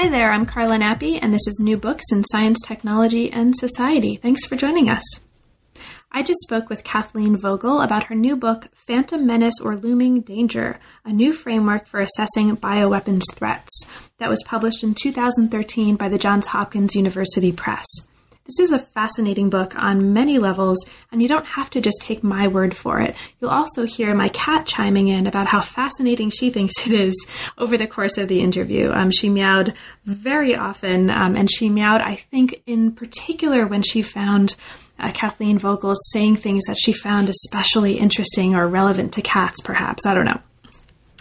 Hi there, I'm Carla Nappi, and this is New Books in Science, Technology, and Society. Thanks for joining us. I just spoke with Kathleen Vogel about her new book, Phantom Menace or Looming Danger A New Framework for Assessing Bioweapons Threats, that was published in 2013 by the Johns Hopkins University Press. This is a fascinating book on many levels, and you don't have to just take my word for it. You'll also hear my cat chiming in about how fascinating she thinks it is over the course of the interview. Um, she meowed very often, um, and she meowed, I think, in particular when she found uh, Kathleen Vogel saying things that she found especially interesting or relevant to cats, perhaps. I don't know.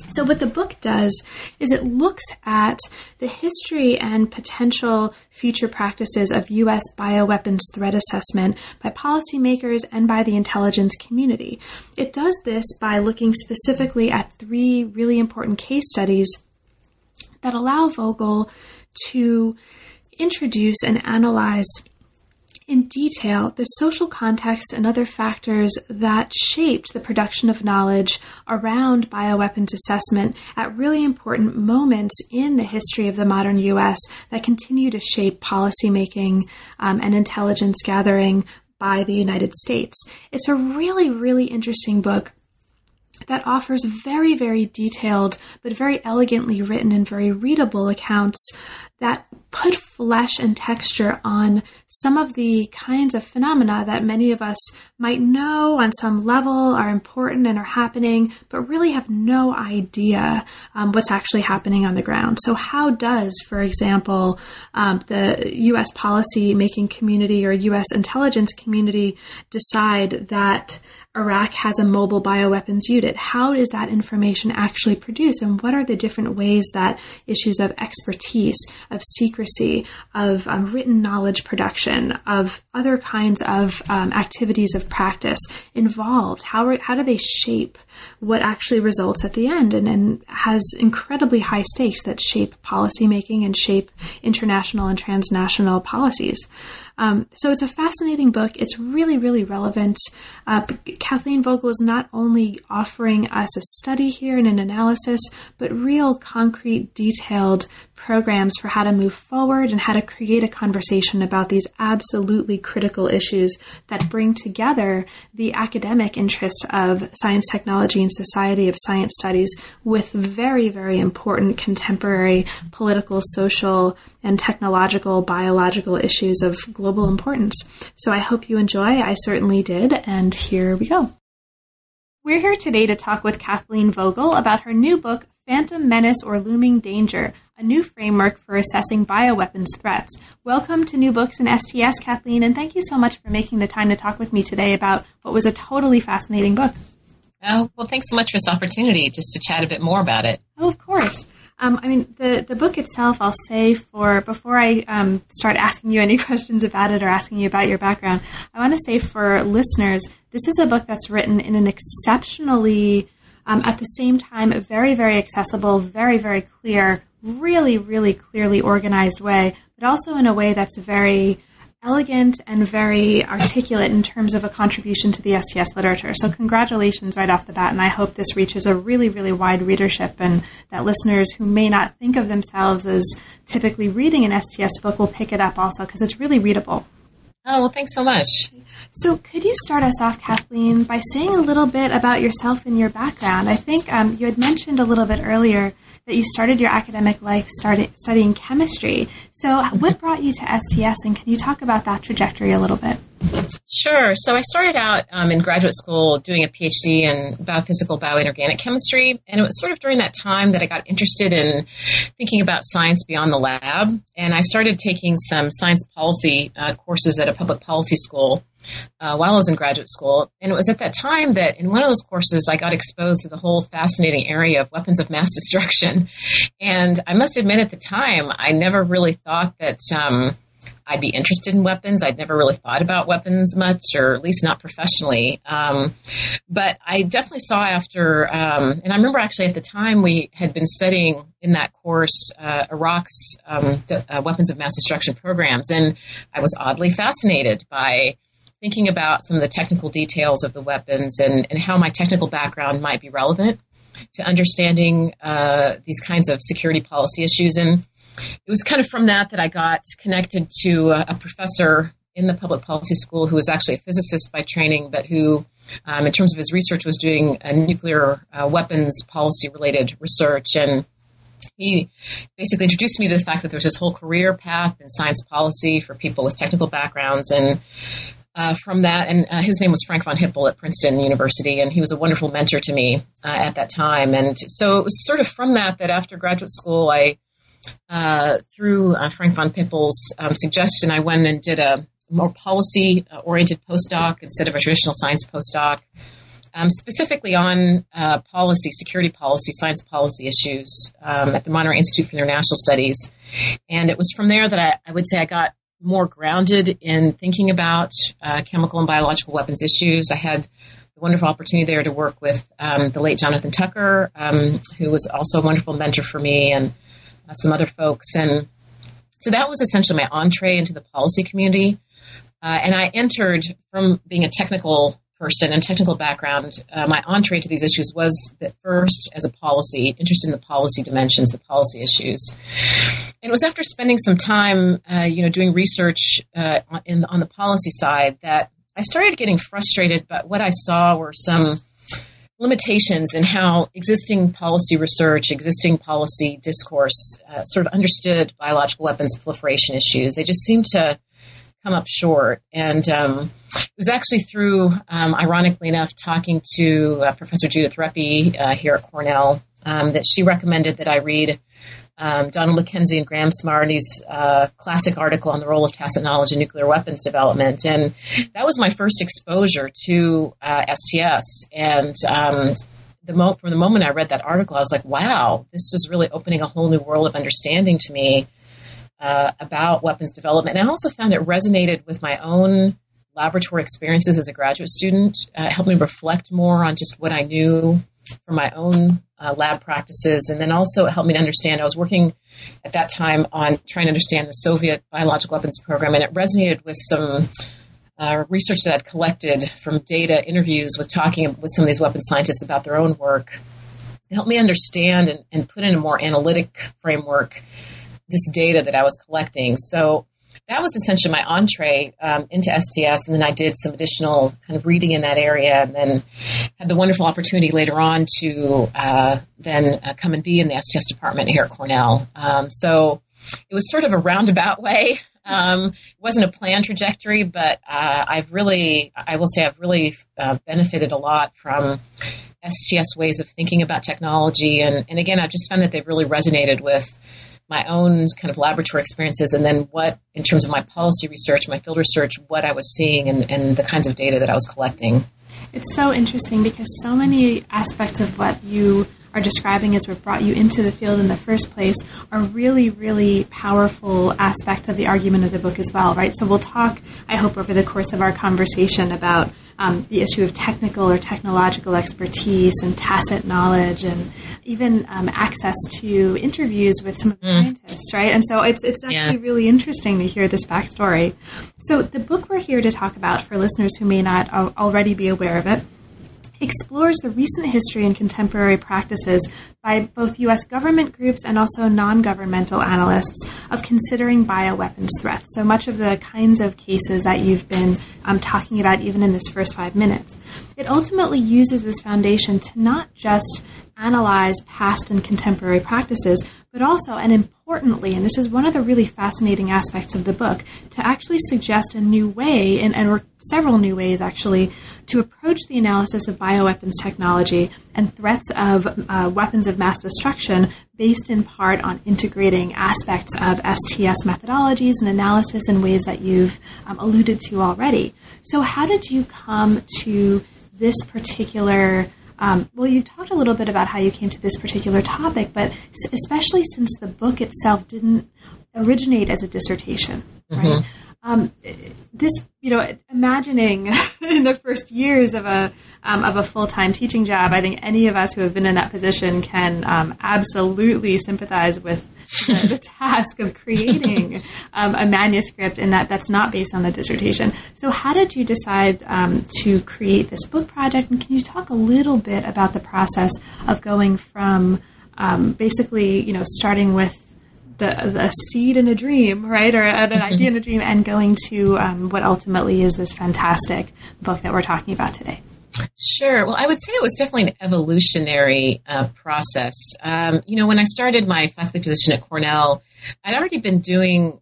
So, what the book does is it looks at the history and potential future practices of U.S. bioweapons threat assessment by policymakers and by the intelligence community. It does this by looking specifically at three really important case studies that allow Vogel to introduce and analyze in detail the social context and other factors that shaped the production of knowledge around bioweapons assessment at really important moments in the history of the modern U.S. that continue to shape policymaking um, and intelligence gathering by the United States. It's a really, really interesting book that offers very, very detailed, but very elegantly written and very readable accounts that put flesh and texture on some of the kinds of phenomena that many of us might know on some level are important and are happening, but really have no idea um, what's actually happening on the ground. So, how does, for example, um, the U.S. policy making community or U.S. intelligence community decide that Iraq has a mobile bioweapons unit. How is that information actually produced? And what are the different ways that issues of expertise, of secrecy, of um, written knowledge production, of other kinds of um, activities of practice involved? How, are, how do they shape what actually results at the end and, and has incredibly high stakes that shape policymaking and shape international and transnational policies? Um, so it's a fascinating book. It's really, really relevant. Uh, Kathleen Vogel is not only offering us a study here and an analysis, but real, concrete, detailed programs for how to move forward and how to create a conversation about these absolutely critical issues that bring together the academic interests of science, technology, and society of science studies with very, very important contemporary political, social, and technological, biological issues of global importance. So I hope you enjoy. I certainly did. And here we go. We're here today to talk with Kathleen Vogel about her new book, Phantom Menace or Looming Danger A New Framework for Assessing Bioweapons Threats. Welcome to New Books in STS, Kathleen, and thank you so much for making the time to talk with me today about what was a totally fascinating book. Oh, well, thanks so much for this opportunity just to chat a bit more about it. Oh, of course. Um, I mean, the, the book itself, I'll say for before I um, start asking you any questions about it or asking you about your background, I want to say for listeners, this is a book that's written in an exceptionally, um, at the same time, very, very accessible, very, very clear, really, really clearly organized way, but also in a way that's very elegant and very articulate in terms of a contribution to the STS literature. So, congratulations right off the bat, and I hope this reaches a really, really wide readership and that listeners who may not think of themselves as typically reading an STS book will pick it up also because it's really readable. Oh, well, thanks so much. So, could you start us off, Kathleen, by saying a little bit about yourself and your background? I think um, you had mentioned a little bit earlier that you started your academic life started studying chemistry. So, what brought you to STS, and can you talk about that trajectory a little bit? Sure. So, I started out um, in graduate school doing a PhD in biophysical bioinorganic chemistry, and it was sort of during that time that I got interested in thinking about science beyond the lab, and I started taking some science policy uh, courses at a public policy school uh, while I was in graduate school. And it was at that time that in one of those courses, I got exposed to the whole fascinating area of weapons of mass destruction. And I must admit, at the time, I never really thought that. Um, I'd be interested in weapons. I'd never really thought about weapons much, or at least not professionally. Um, but I definitely saw after, um, and I remember actually at the time we had been studying in that course uh, Iraq's um, uh, weapons of mass destruction programs, and I was oddly fascinated by thinking about some of the technical details of the weapons and, and how my technical background might be relevant to understanding uh, these kinds of security policy issues. And it was kind of from that that I got connected to a, a professor in the public policy school who was actually a physicist by training, but who, um, in terms of his research, was doing a nuclear uh, weapons policy related research. And he basically introduced me to the fact that there was this whole career path in science policy for people with technical backgrounds. And uh, from that, and uh, his name was Frank von Hippel at Princeton University, and he was a wonderful mentor to me uh, at that time. And so it was sort of from that that after graduate school, I, uh, through uh, Frank von Hippel's um, suggestion, I went and did a more policy oriented postdoc instead of a traditional science postdoc, um, specifically on uh, policy, security policy, science policy issues um, at the Monterey Institute for International Studies. And it was from there that I, I would say I got more grounded in thinking about uh, chemical and biological weapons issues. I had the wonderful opportunity there to work with um, the late Jonathan Tucker, um, who was also a wonderful mentor for me, and uh, some other folks. And so that was essentially my entree into the policy community. Uh, and I entered from being a technical person and technical background. Uh, my entree to these issues was that first as a policy, interested in the policy dimensions, the policy issues. And it was after spending some time, uh, you know, doing research uh, in, on the policy side that I started getting frustrated. But what I saw were some limitations in how existing policy research, existing policy discourse, uh, sort of understood biological weapons proliferation issues. They just seemed to come up short. And um, it was actually through, um, ironically enough, talking to uh, Professor Judith Reppy uh, here at Cornell um, that she recommended that I read um, Donald MacKenzie and Graham Spinardi's uh, classic article on the role of tacit knowledge in nuclear weapons development. And that was my first exposure to uh, STS. And um, the mo- from the moment I read that article, I was like, wow, this is really opening a whole new world of understanding to me uh, about weapons development. And I also found it resonated with my own laboratory experiences as a graduate student. Uh, it helped me reflect more on just what I knew from my own uh, lab practices. And then also it helped me to understand. I was working at that time on trying to understand the Soviet biological weapons program, and it resonated with some. Uh, research that I'd collected from data interviews with talking with some of these weapons scientists about their own work. It helped me understand and, and put in a more analytic framework this data that I was collecting. So that was essentially my entree um, into STS. And then I did some additional kind of reading in that area and then had the wonderful opportunity later on to uh, then uh, come and be in the STS department here at Cornell. Um, so it was sort of a roundabout way. Um, it wasn't a planned trajectory, but uh, I've really, I will say, I've really uh, benefited a lot from STS ways of thinking about technology. And, and again, I've just found that they've really resonated with my own kind of laboratory experiences and then what in terms of my policy research my field research what i was seeing and, and the kinds of data that i was collecting it's so interesting because so many aspects of what you are describing as what brought you into the field in the first place are really, really powerful aspects of the argument of the book as well, right? So we'll talk, I hope, over the course of our conversation about um, the issue of technical or technological expertise and tacit knowledge and even um, access to interviews with some of the mm. scientists, right? And so it's, it's actually yeah. really interesting to hear this backstory. So the book we're here to talk about for listeners who may not already be aware of it explores the recent history and contemporary practices by both U.S. government groups and also non governmental analysts of considering bioweapons threats. So much of the kinds of cases that you've been um, talking about, even in this first five minutes. It ultimately uses this foundation to not just analyze past and contemporary practices, but also, and importantly, and this is one of the really fascinating aspects of the book, to actually suggest a new way, and, and several new ways actually, to approach the analysis of bioweapons technology and threats of uh, weapons of mass destruction based in part on integrating aspects of STS methodologies and analysis in ways that you've um, alluded to already. So, how did you come to this particular? Um, well, you talked a little bit about how you came to this particular topic, but especially since the book itself didn't originate as a dissertation, right? Mm-hmm. Um, this, you know, imagining in the first years of a um, of a full time teaching job, I think any of us who have been in that position can um, absolutely sympathize with the, the task of creating um, a manuscript, and that that's not based on the dissertation. So, how did you decide um, to create this book project? And can you talk a little bit about the process of going from um, basically, you know, starting with the, the seed in a dream, right, or an idea in a dream, and going to um, what ultimately is this fantastic book that we're talking about today. Sure. Well, I would say it was definitely an evolutionary uh, process. Um, you know, when I started my faculty position at Cornell, I'd already been doing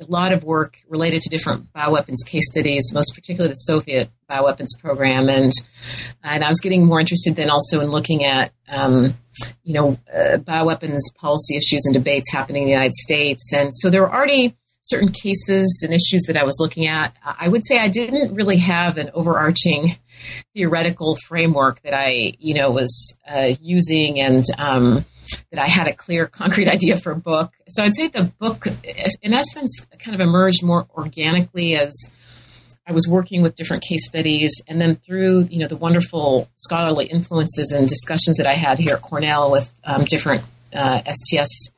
a lot of work related to different bioweapons case studies, most particularly the Soviet bioweapons program, and and I was getting more interested then also in looking at um, you know uh, bioweapons policy issues and debates happening in the United States, and so there were already certain cases and issues that I was looking at. I would say I didn't really have an overarching theoretical framework that I you know was uh, using and um, that I had a clear, concrete idea for a book. So I'd say the book, in essence, kind of emerged more organically as I was working with different case studies, and then through you know the wonderful scholarly influences and discussions that I had here at Cornell with um, different uh, STS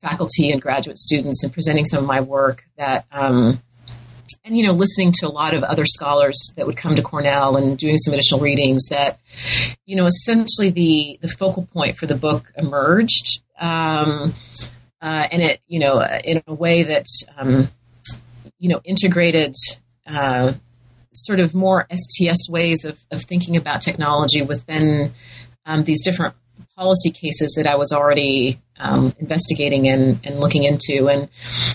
faculty and graduate students, and presenting some of my work that. Um, and you know listening to a lot of other scholars that would come to cornell and doing some additional readings that you know essentially the the focal point for the book emerged um, uh, and it you know in a way that um, you know integrated uh, sort of more sts ways of, of thinking about technology within um, these different policy cases that I was already um, investigating and, and, looking into. And,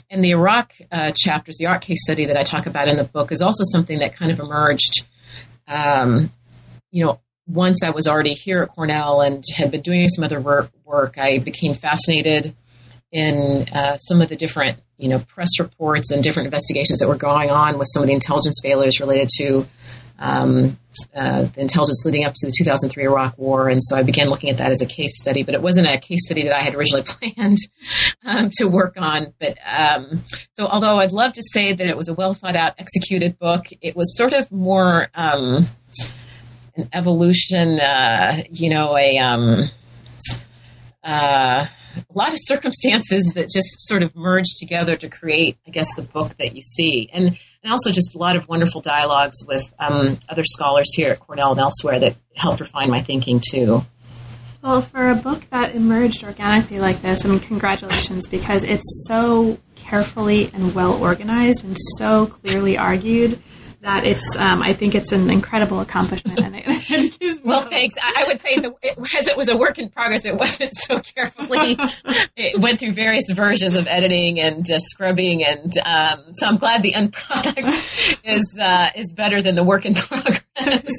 and the Iraq uh, chapters, the Iraq case study that I talk about in the book, is also something that kind of emerged, um, you know, once I was already here at Cornell and had been doing some other work, I became fascinated in uh, some of the different, you know, press reports and different investigations that were going on with some of the intelligence failures related to um, uh, the intelligence leading up to the 2003 Iraq War, and so I began looking at that as a case study. But it wasn't a case study that I had originally planned um, to work on. But um, so, although I'd love to say that it was a well thought out, executed book, it was sort of more um, an evolution. Uh, you know, a um, uh, a lot of circumstances that just sort of merged together to create, I guess, the book that you see. And, and also just a lot of wonderful dialogues with um, other scholars here at Cornell and elsewhere that helped refine my thinking too. Well, for a book that emerged organically like this, I mean, congratulations because it's so carefully and well organized and so clearly argued that it's um, I think it's an incredible accomplishment. And it, it well, thanks. I, I, would say the, it, as it was a work in progress, it wasn't so carefully. it went through various versions of editing and uh, scrubbing, and um, so I'm glad the end product is uh, is better than the work in progress.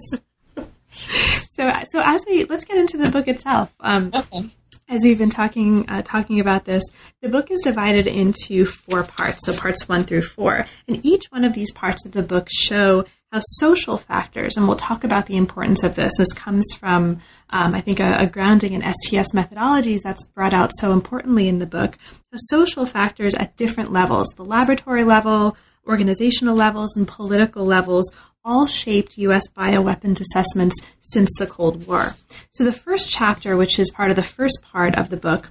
so, so as we let's get into the book itself. Um, okay as we've been talking uh, talking about this, the book is divided into four parts, so parts one through four, and each one of these parts of the book show how social factors, and we'll talk about the importance of this. This comes from, um, I think, a, a, grounding in STS methodologies that's brought out so importantly in the book. So social factors at different levels, the laboratory level, organizational levels, and political levels all shaped U.S. bioweapons assessments since the Cold War. So, the first chapter, which is part of the first part of the book,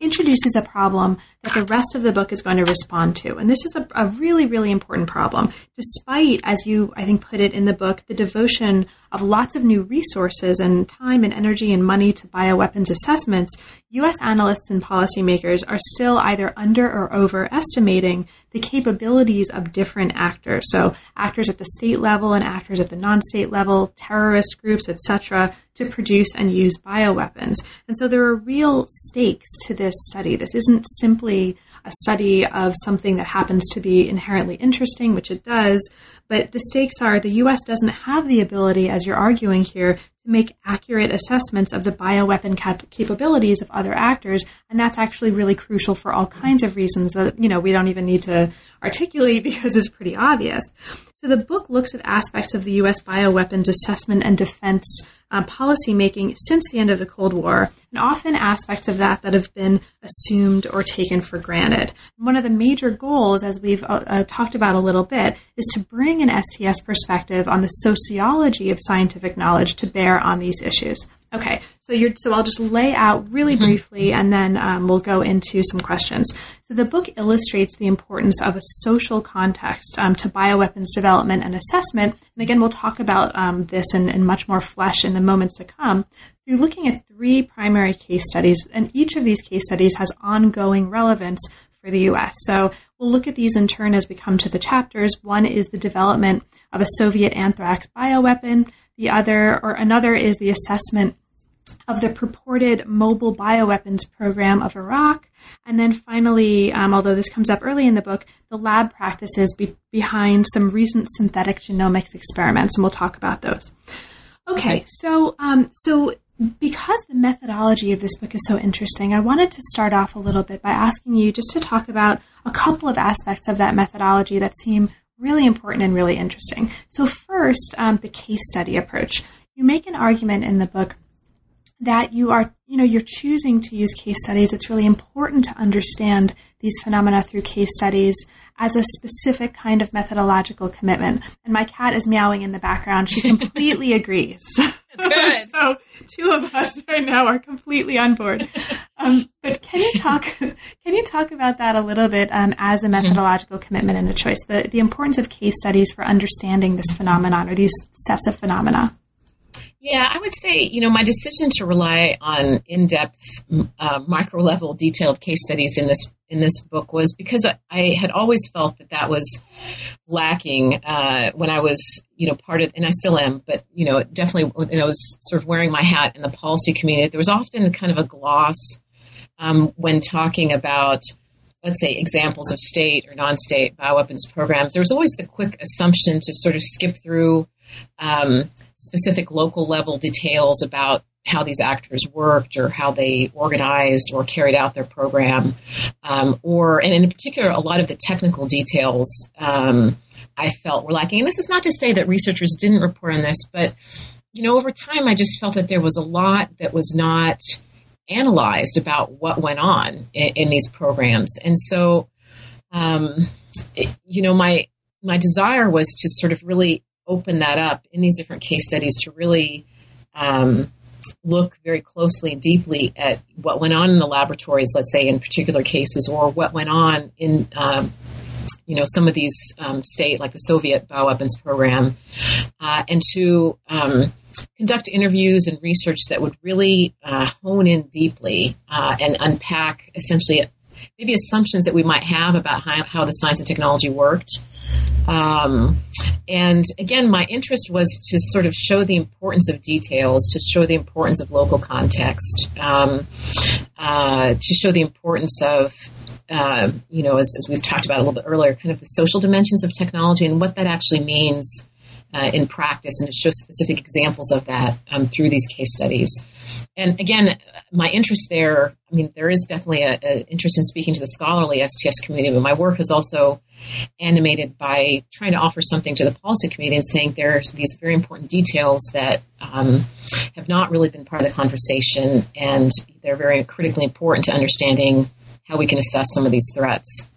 introduces a problem that the rest of the book is going to respond to. And this is a, a, really, really important problem. Despite, as you, I think, put it in the book, the devotion of lots of new resources and time and energy and money to bioweapons assessments, U.S. analysts and policymakers are still either under or overestimating the capabilities of different actors. So, actors at the state level and actors at the non state level, terrorist groups, etc., to produce and use bioweapons. And so, there are real stakes to this study. This isn't simply a study of something that happens to be inherently interesting, which it does, but the stakes are the US doesn't have the ability, as you're arguing here, to make accurate assessments of the bioweapon cap- capabilities of other actors. And that's actually really crucial for all kinds of reasons that, you know, we don't even need to articulate because it's pretty obvious. So the book looks at aspects of the U.S. bioweapons assessment and defense uh, policymaking since the end of the Cold War, and often aspects of that that have been assumed or taken for granted. One of the major goals, as we've uh, uh, talked about a little bit, is to bring an STS perspective on the sociology of scientific knowledge to bear on these issues. Okay, so you're so I'll just lay out really mm-hmm. briefly, and then um, we'll go into some questions. So the book illustrates the importance of a social context um, to bioweapons development and assessment. And again, we'll talk about um, this in, in much more flesh in the moments to come you're looking at three primary case studies, and each of these case studies has ongoing relevance for the US. So we'll look at these in turn as we come to the chapters. One is the development of a Soviet anthrax bioweapon. The other, or another, is the assessment of the purported mobile bioweapons program of Iraq. And then finally, um, although this comes up early in the book, the lab practices be- behind some recent synthetic genomics experiments, and we'll talk about those. Okay, so um, so because the methodology of this book is so interesting, I wanted to start off a little bit by asking you just to talk about a couple of aspects of that methodology that seem really important and really interesting. So, first, um, the case study approach. You make an argument in the book that you are, you know, you're choosing to use case studies. It's really important to understand these phenomena through case studies as a specific kind of methodological commitment. And my cat is meowing in the background. She completely agrees. Good. so two of us right now are completely on board. Um, but can you talk? Can you talk about that a little bit um, as a mm-hmm. methodological commitment and a choice? The the importance of case studies for understanding this phenomenon or these sets of phenomena. Yeah, I would say, you know, my decision to rely on in-depth, uh, micro-level, detailed case studies in this in this book was because I had always felt that that was lacking uh, when I was, you know, part of, and I still am, but you know, definitely when I was sort of wearing my hat in the policy community, there was often kind of a gloss um, when talking about, let's say, examples of state or non-state bioweapons programs. There was always the quick assumption to sort of skip through. Um, specific local level details about how these actors worked or how they organized or carried out their program, um, or and in particular, a lot of the technical details um, I felt were lacking. And this is not to say that researchers didn't report on this, but you know, over time, I just felt that there was a lot that was not analyzed about what went on in, in these programs, and so. Um, it, you know, my my desire was to sort of really open that up in these different case studies to really um, look very closely and deeply at what went on in the laboratories, let's say in particular cases, or what went on in um, you know some of these um, state like the Soviet bioweapons program, uh, and to um, conduct interviews and research that would really uh, hone in deeply uh, and unpack essentially maybe assumptions that we might have about how, how the science and technology worked um, and again, my interest was to sort of show the importance of details, to show the importance of local context, um, uh, to show the importance of, uh, you know, as, as, we've talked about a little bit earlier, kind of the social dimensions of technology and what that actually means uh, in practice, and to show specific examples of that um, through these case studies. And again, my interest there, I mean, there is definitely an interest in speaking to the scholarly STS community, but my work has also animated by trying to offer something to the policy community and saying there are these very important details that um, have not really been part of the conversation, and they're very critically important to understanding how we can assess some of these threats.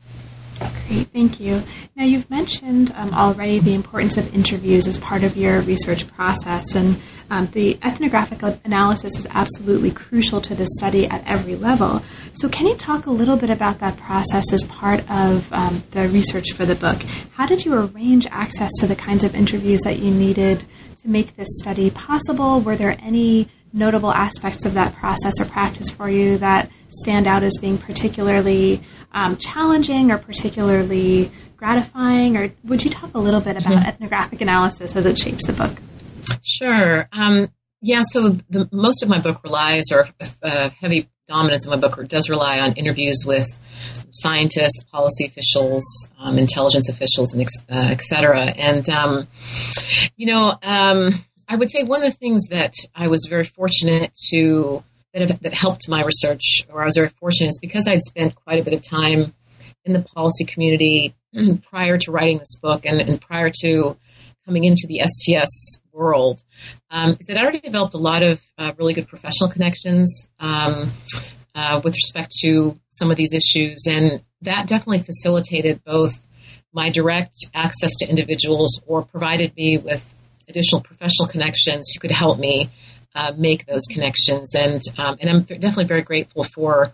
Great, thank you. Now, you've mentioned um, already the importance of interviews as part of your research process, and um, the ethnographic analysis is absolutely crucial to this study at every level. So, can you talk a little bit about that process as part of um, the research for the book? How did you arrange access to the kinds of interviews that you needed to make this study possible? Were there any notable aspects of that process or practice for you that stand out as being particularly um, challenging or particularly gratifying? Or would you talk a little bit about mm-hmm. ethnographic analysis as it shapes the book? Sure. Um, yeah, so the, most of my book relies, or a heavy dominance of my book does rely on interviews with scientists, policy officials, um, intelligence officials, and uh, et cetera. And, um, you know, um, I would say one of the things that I was very fortunate to that, have, that helped my research, or I was very fortunate, is because I'd spent quite a bit of time in the policy community prior to writing this book and, and prior to coming into the STS world, um, is that I already developed a lot of uh, really good professional connections um, uh, with respect to some of these issues, and that definitely facilitated both my direct access to individuals or provided me with additional professional connections who could help me uh, make those connections. And um, and I'm definitely very grateful for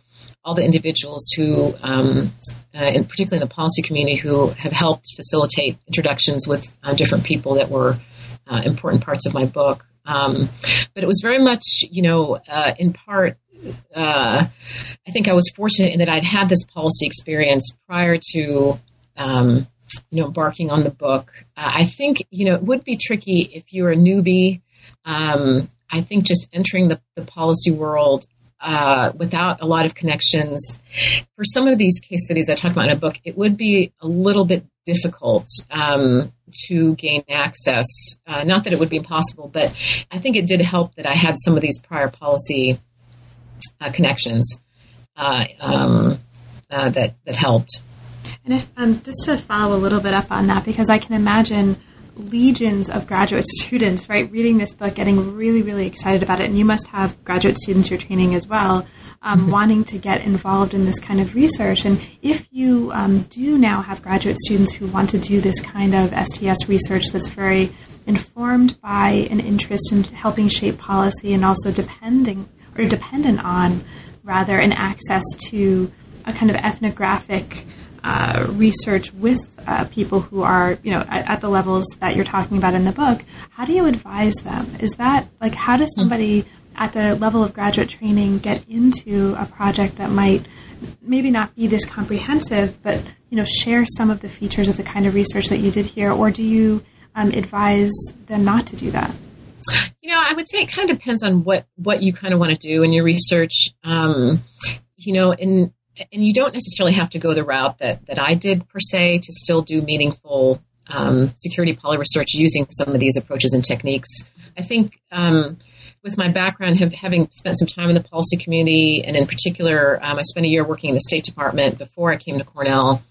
all the individuals who, um, uh, particularly in the policy community, who have helped facilitate introductions with uh, different people that were uh, important parts of my book. Um, but it was very much, you know, uh, in part, uh, I think I was fortunate in that I'd had this policy experience prior to, um, you know, embarking on the book. Uh, I think, you know, it would be tricky if you're a newbie. Um, I think just entering the, the policy world uh, without a lot of connections. For some of these case studies I talk about in a book, it would be a little bit difficult um, to gain access. Uh, not that it would be impossible, but I think it did help that I had some of these prior policy uh, connections uh, um, uh, that that helped. And if um, just to follow a little bit up on that, because I can imagine legions of graduate students, right, reading this book, getting really, really excited about it. And you must have graduate students you're training as well, um, wanting to get involved in this kind of research. And if you um, do now have graduate students who want to do this kind of STS research that's very informed by an interest in helping shape policy and also depending or dependent on rather an access to a kind of ethnographic uh, research with uh, people who are, you know, at, at, the levels that you're talking about in the book, how do you advise them? Is that like how does somebody at the level of graduate training get into a project that might maybe not be this comprehensive, but you know, share some of the features of the kind of research that you did here, or do you um, advise them not to do that? You know, I would say it kind of depends on what what you kind of want to do in your research. Um, you know, in and you don't necessarily have to go the route that, that I did per se to still do meaningful um, security poly research using some of these approaches and techniques. I think um, with my background, have, having spent some time in the policy community, and in particular, um, I spent a year working in the State Department before I came to Cornell.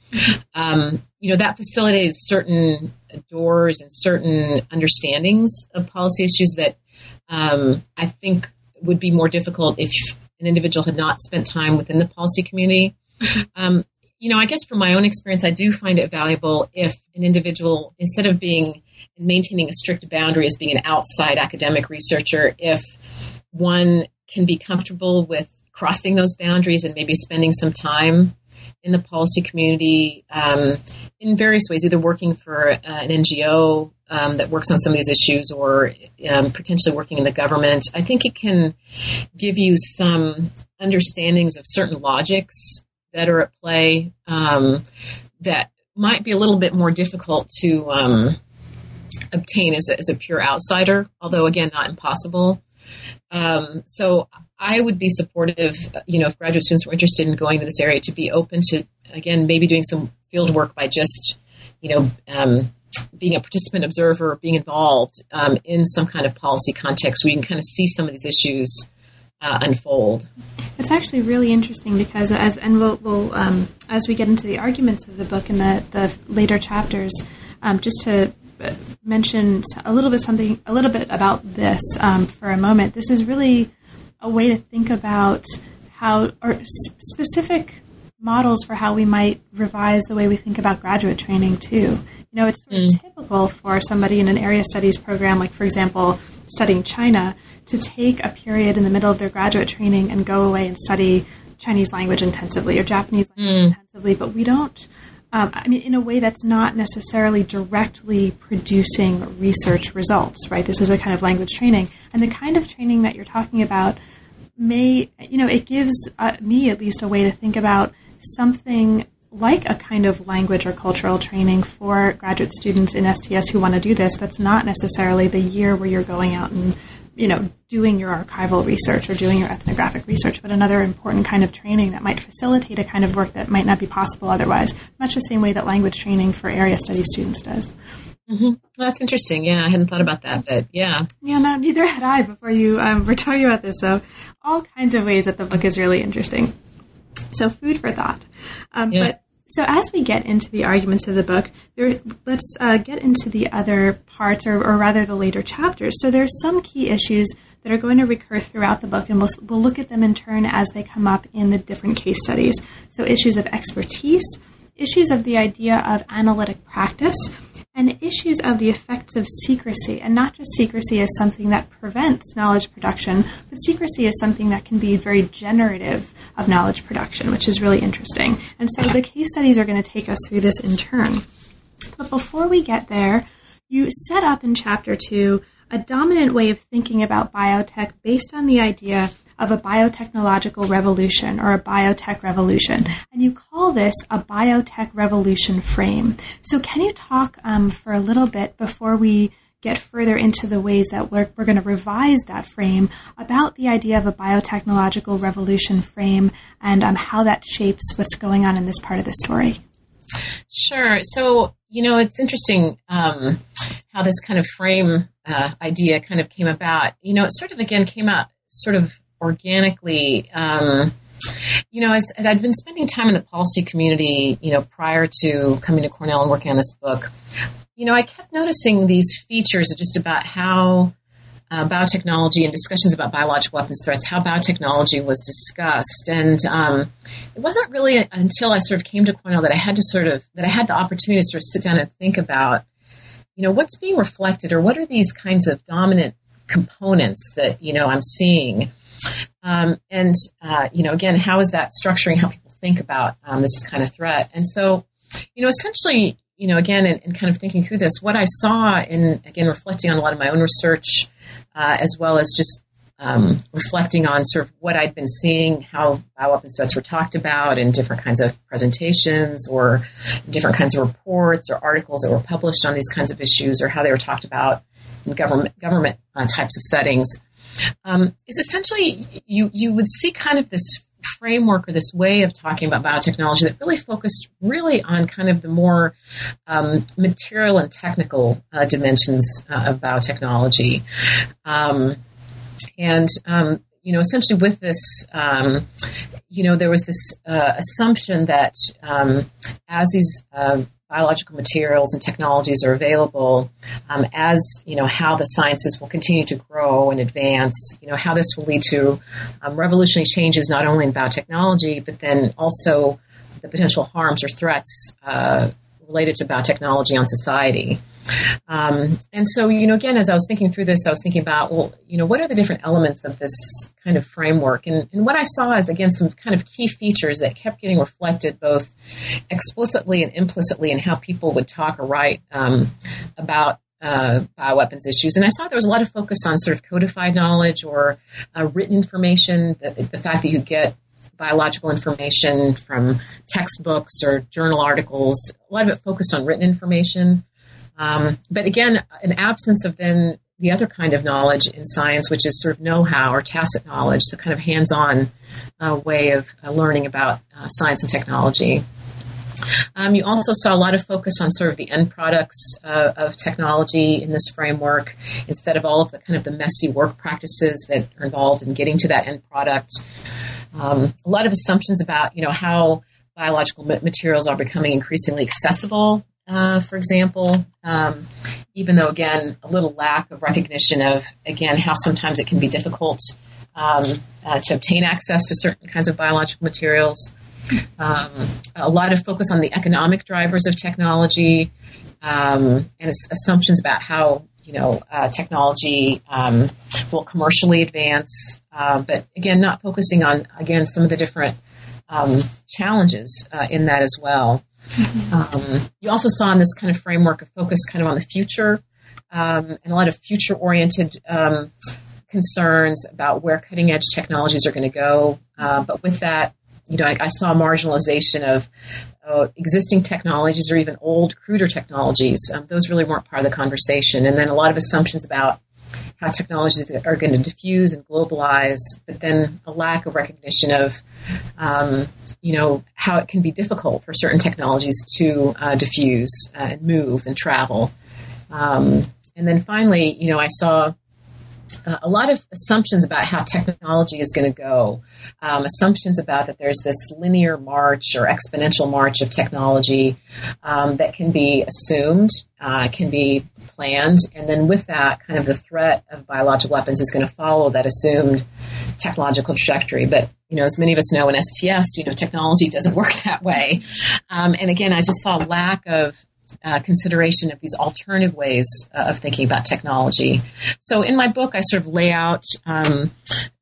Um, you know, that facilitated certain doors and certain understandings of policy issues that um, I think would be more difficult if an individual had not spent time within the policy community. Um, you know, I guess from my own experience, I do find it valuable if an individual, instead of being and maintaining a strict boundary as being an outside academic researcher, if one can be comfortable with crossing those boundaries and maybe spending some time in the policy community um, in various ways, either working for uh, an NGO um, that works on some of these issues or um, potentially working in the government, I think it can give you some understandings of certain logics that are at play um, that might be a little bit more difficult to um, obtain as a, as a, pure outsider, although again, not impossible. Um, so I would be supportive, you know, if graduate students were interested in going to this area to be open to, again, maybe doing some field work by just, you know, um, being a participant observer, being involved um, in some kind of policy context where you can kind of see some of these issues uh, unfold. It's actually really interesting because as and we'll, we'll um, as we get into the arguments of the book in the the later chapters, um, just to uh, mention a little bit something a little bit about this um, for a moment. This is really a way to think about how or specific models for how we might revise the way we think about graduate training too. You know, it's sort of mm. typical for somebody in an area studies program, like for example, studying China, to take a period in the middle of their graduate training and go away and study Chinese language intensively or Japanese language mm. intensively. But we don't. Um, I mean, in a way that's not necessarily directly producing research results, right? This is a kind of language training, and the kind of training that you're talking about may, you know, it gives uh, me at least a way to think about something like a kind of language or cultural training for graduate students in STS who want to do this. That's not necessarily the year where you're going out and you know doing your archival research or doing your ethnographic research, but another important kind of training that might facilitate a kind of work that might not be possible otherwise. Much the same way that language training for area study students does. Mm-hmm. Well, that's interesting. Yeah, I hadn't thought about that, but yeah. Yeah, no, neither had I before you um, were talking about this. So, all kinds of ways that the book is really interesting. So, food for thought. Um, yeah. But so as we get into the arguments of the book, there, let's uh, get into the other parts, or, or, rather the later chapters. So there's some key issues that are going to recur throughout the book, and we'll, we'll look at them in turn as they come up in the different case studies. So issues of expertise, issues of the idea of analytic practice, and issues of the effects of secrecy, and not just secrecy as something that prevents knowledge production, but secrecy as something that can be very generative of knowledge production, which is really interesting. And so the case studies are going to take us through this in turn. But before we get there, you set up in chapter two a dominant way of thinking about biotech based on the idea of a biotechnological revolution or a biotech revolution. And you call this a biotech revolution frame. So, can you talk um, for a little bit before we get further into the ways that we're, we're going to revise that frame about the idea of a biotechnological revolution frame and um, how that shapes what's going on in this part of the story? Sure. So, you know, it's interesting um, how this kind of frame uh, idea kind of came about. You know, it sort of again came out sort of organically. Um, you know, as, I'd been spending time in the policy community, you know, prior to coming to Cornell and working on this book, you know, I kept noticing these features just about how uh, biotechnology and discussions about biological weapons threats, how biotechnology was discussed. And um, it wasn't really until I sort of came to Cornell that I had to sort of, that I had the opportunity to sort of sit down and think about, you know, what's being reflected or what are these kinds of dominant components that, you know, I'm seeing. Um, and, uh, you know, again, how is that structuring how people think about um, this kind of threat? And so, you know, essentially, you know, again, and, in, kind of thinking through this, what I saw in, again, reflecting on a lot of my own research, uh, as well as just um, reflecting on sort of what I'd been seeing, how bioweapons threats were talked about in different kinds of presentations or different kinds of reports or articles that were published on these kinds of issues or how they were talked about in government, government uh, types of settings, um, is essentially you, you would see kind of this framework or this way of talking about biotechnology that really focused really on kind of the more um, material and technical uh, dimensions uh, of biotechnology. Um, and, um, you know, essentially with this, um, you know, there was this uh, assumption that um, as these uh, biological materials and technologies are available, um, as you know how the sciences will continue to grow and advance, you know how this will lead to um, revolutionary changes not only in biotechnology but then also the potential harms or threats uh, related to biotechnology on society. Um, and so, you know, again, as I was thinking through this, I was thinking about, well, you know, what are the different elements of this kind of framework? And, and what I saw is, again, some kind of key features that kept getting reflected both explicitly and implicitly in how people would talk or write um, about uh, bioweapons issues. And I saw there was a lot of focus on sort of codified knowledge or uh, written information, the, the fact that you get biological information from textbooks or journal articles. A lot of it focused on written information. Um, but again, an absence of then the other kind of knowledge in science, which is sort of know how or tacit knowledge, the kind of hands on uh, way of uh, learning about uh, science and technology. Um, you also saw a lot of focus on sort of the end products uh, of technology in this framework instead of all of the kind of the messy work practices that are involved in getting to that end product. Um, a lot of assumptions about you know how biological materials are becoming increasingly accessible uh, for example, um, even though, again, a little lack of recognition of, again, how sometimes it can be difficult um, uh, to obtain access to certain kinds of biological materials. Um, a lot of focus on the economic drivers of technology um, and assumptions about how you know uh, technology um, will commercially advance, uh, but again, not focusing on again some of the different um, challenges uh, in that as well. Um, you also saw in this kind of framework a focus kind of on the future um, and a lot of future oriented um, concerns about where cutting edge technologies are going to go. Uh, but with that, you know, I, I saw marginalization of uh, existing technologies or even old, cruder technologies. Um, those really weren't part of the conversation. And then a lot of assumptions about how technologies are going to diffuse and globalize, but then a lack of recognition of, um, you know, how it can be difficult for certain technologies to uh, diffuse and move and travel. Um, and then finally, you know, I saw uh, a lot of assumptions about how technology is going to go. Um, assumptions about that there's this linear march or exponential march of technology um, that can be assumed, uh, can be planned, and then with that, kind of the threat of biological weapons is going to follow that assumed technological trajectory. But you know, as many of us know in STS, you know, technology doesn't work that way. Um, and again, I just saw a lack of uh, consideration of these alternative ways uh, of thinking about technology. So in my book, I sort of lay out um,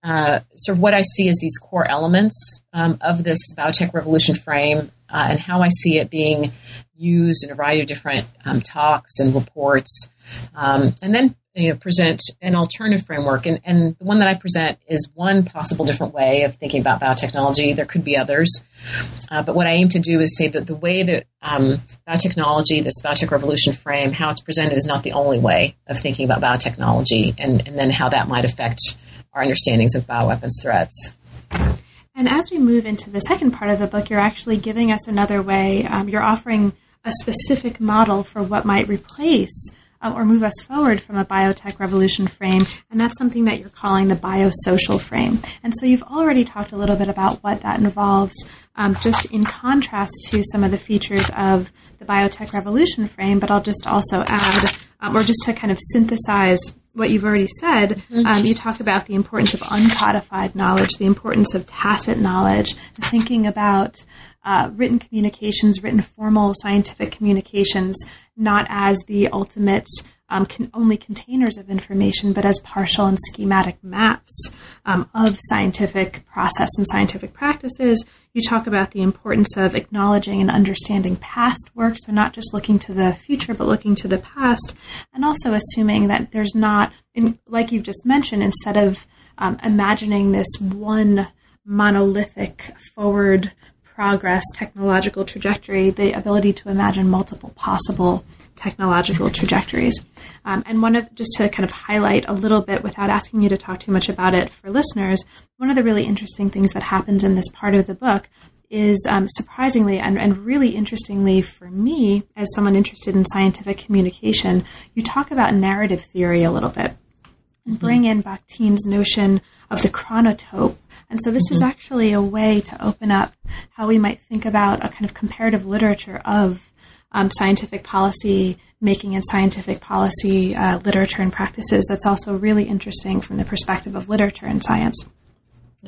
uh, sort of what I see as these core elements um, of this biotech revolution frame uh, and how I see it being used in a variety of different um, talks and reports. Um, and then you know present an alternative framework. And, and the one that i present is one possible different way of thinking about biotechnology. There could be others. Uh, but what i aim to do is say that the way that um, biotechnology this biotech revolution frame how it's presented is not the only way of thinking about biotechnology and, and then how that might affect our understandings of bioweapons threats. And as we move into the second part of the book you're actually giving us another way. Um, you're offering a specific model for what might replace uh, or move us forward from a biotech revolution frame, and that's something that you're calling the biosocial frame. And so you've already talked a little bit about what that involves, um, just in contrast to some of the features of the biotech revolution frame, but I'll just also add, um, or just to kind of synthesize what you've already said, mm-hmm. um, you talk about the importance of uncodified knowledge, the importance of tacit knowledge, thinking about uh, written communications, written formal scientific communications, not as the ultimate um, only containers of information, but as partial and schematic maps um, of scientific process and scientific practices. You talk about the importance of acknowledging and understanding past work, so not just looking to the future, but looking to the past, and also assuming that there's not, in, like you've just mentioned, instead of um, imagining this one monolithic forward progress, technological trajectory, the ability to imagine multiple possible technological trajectories. Um, and one of, just to kind of highlight a little bit without asking you to talk too much about it for listeners, one of the really interesting things that happens in this part of the book is um, surprisingly and, and really interestingly for me, as someone interested in scientific communication, you talk about narrative theory a little bit and bring in Bakhtin's notion of the chronotope and so this mm-hmm. is actually a way to open up how we might think about a kind of comparative literature of um, scientific policy making and scientific policy uh, literature and practices that's also really interesting from the perspective of literature and science.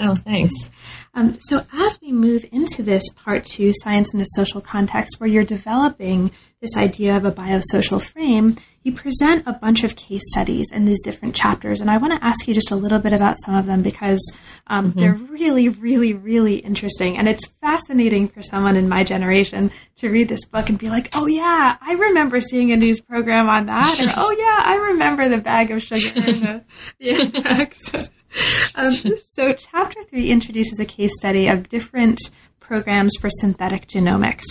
Oh, thanks. Um, so, as we move into this part two, science in a social context, where you're developing this idea of a biosocial frame, you present a bunch of case studies in these different chapters. And I want to ask you just a little bit about some of them because um, mm-hmm. they're really, really, really interesting. And it's fascinating for someone in my generation to read this book and be like, oh, yeah, I remember seeing a news program on that. or, oh, yeah, I remember the bag of sugar and the, the impacts. um, so, chapter three introduces a case study of different programs for synthetic genomics.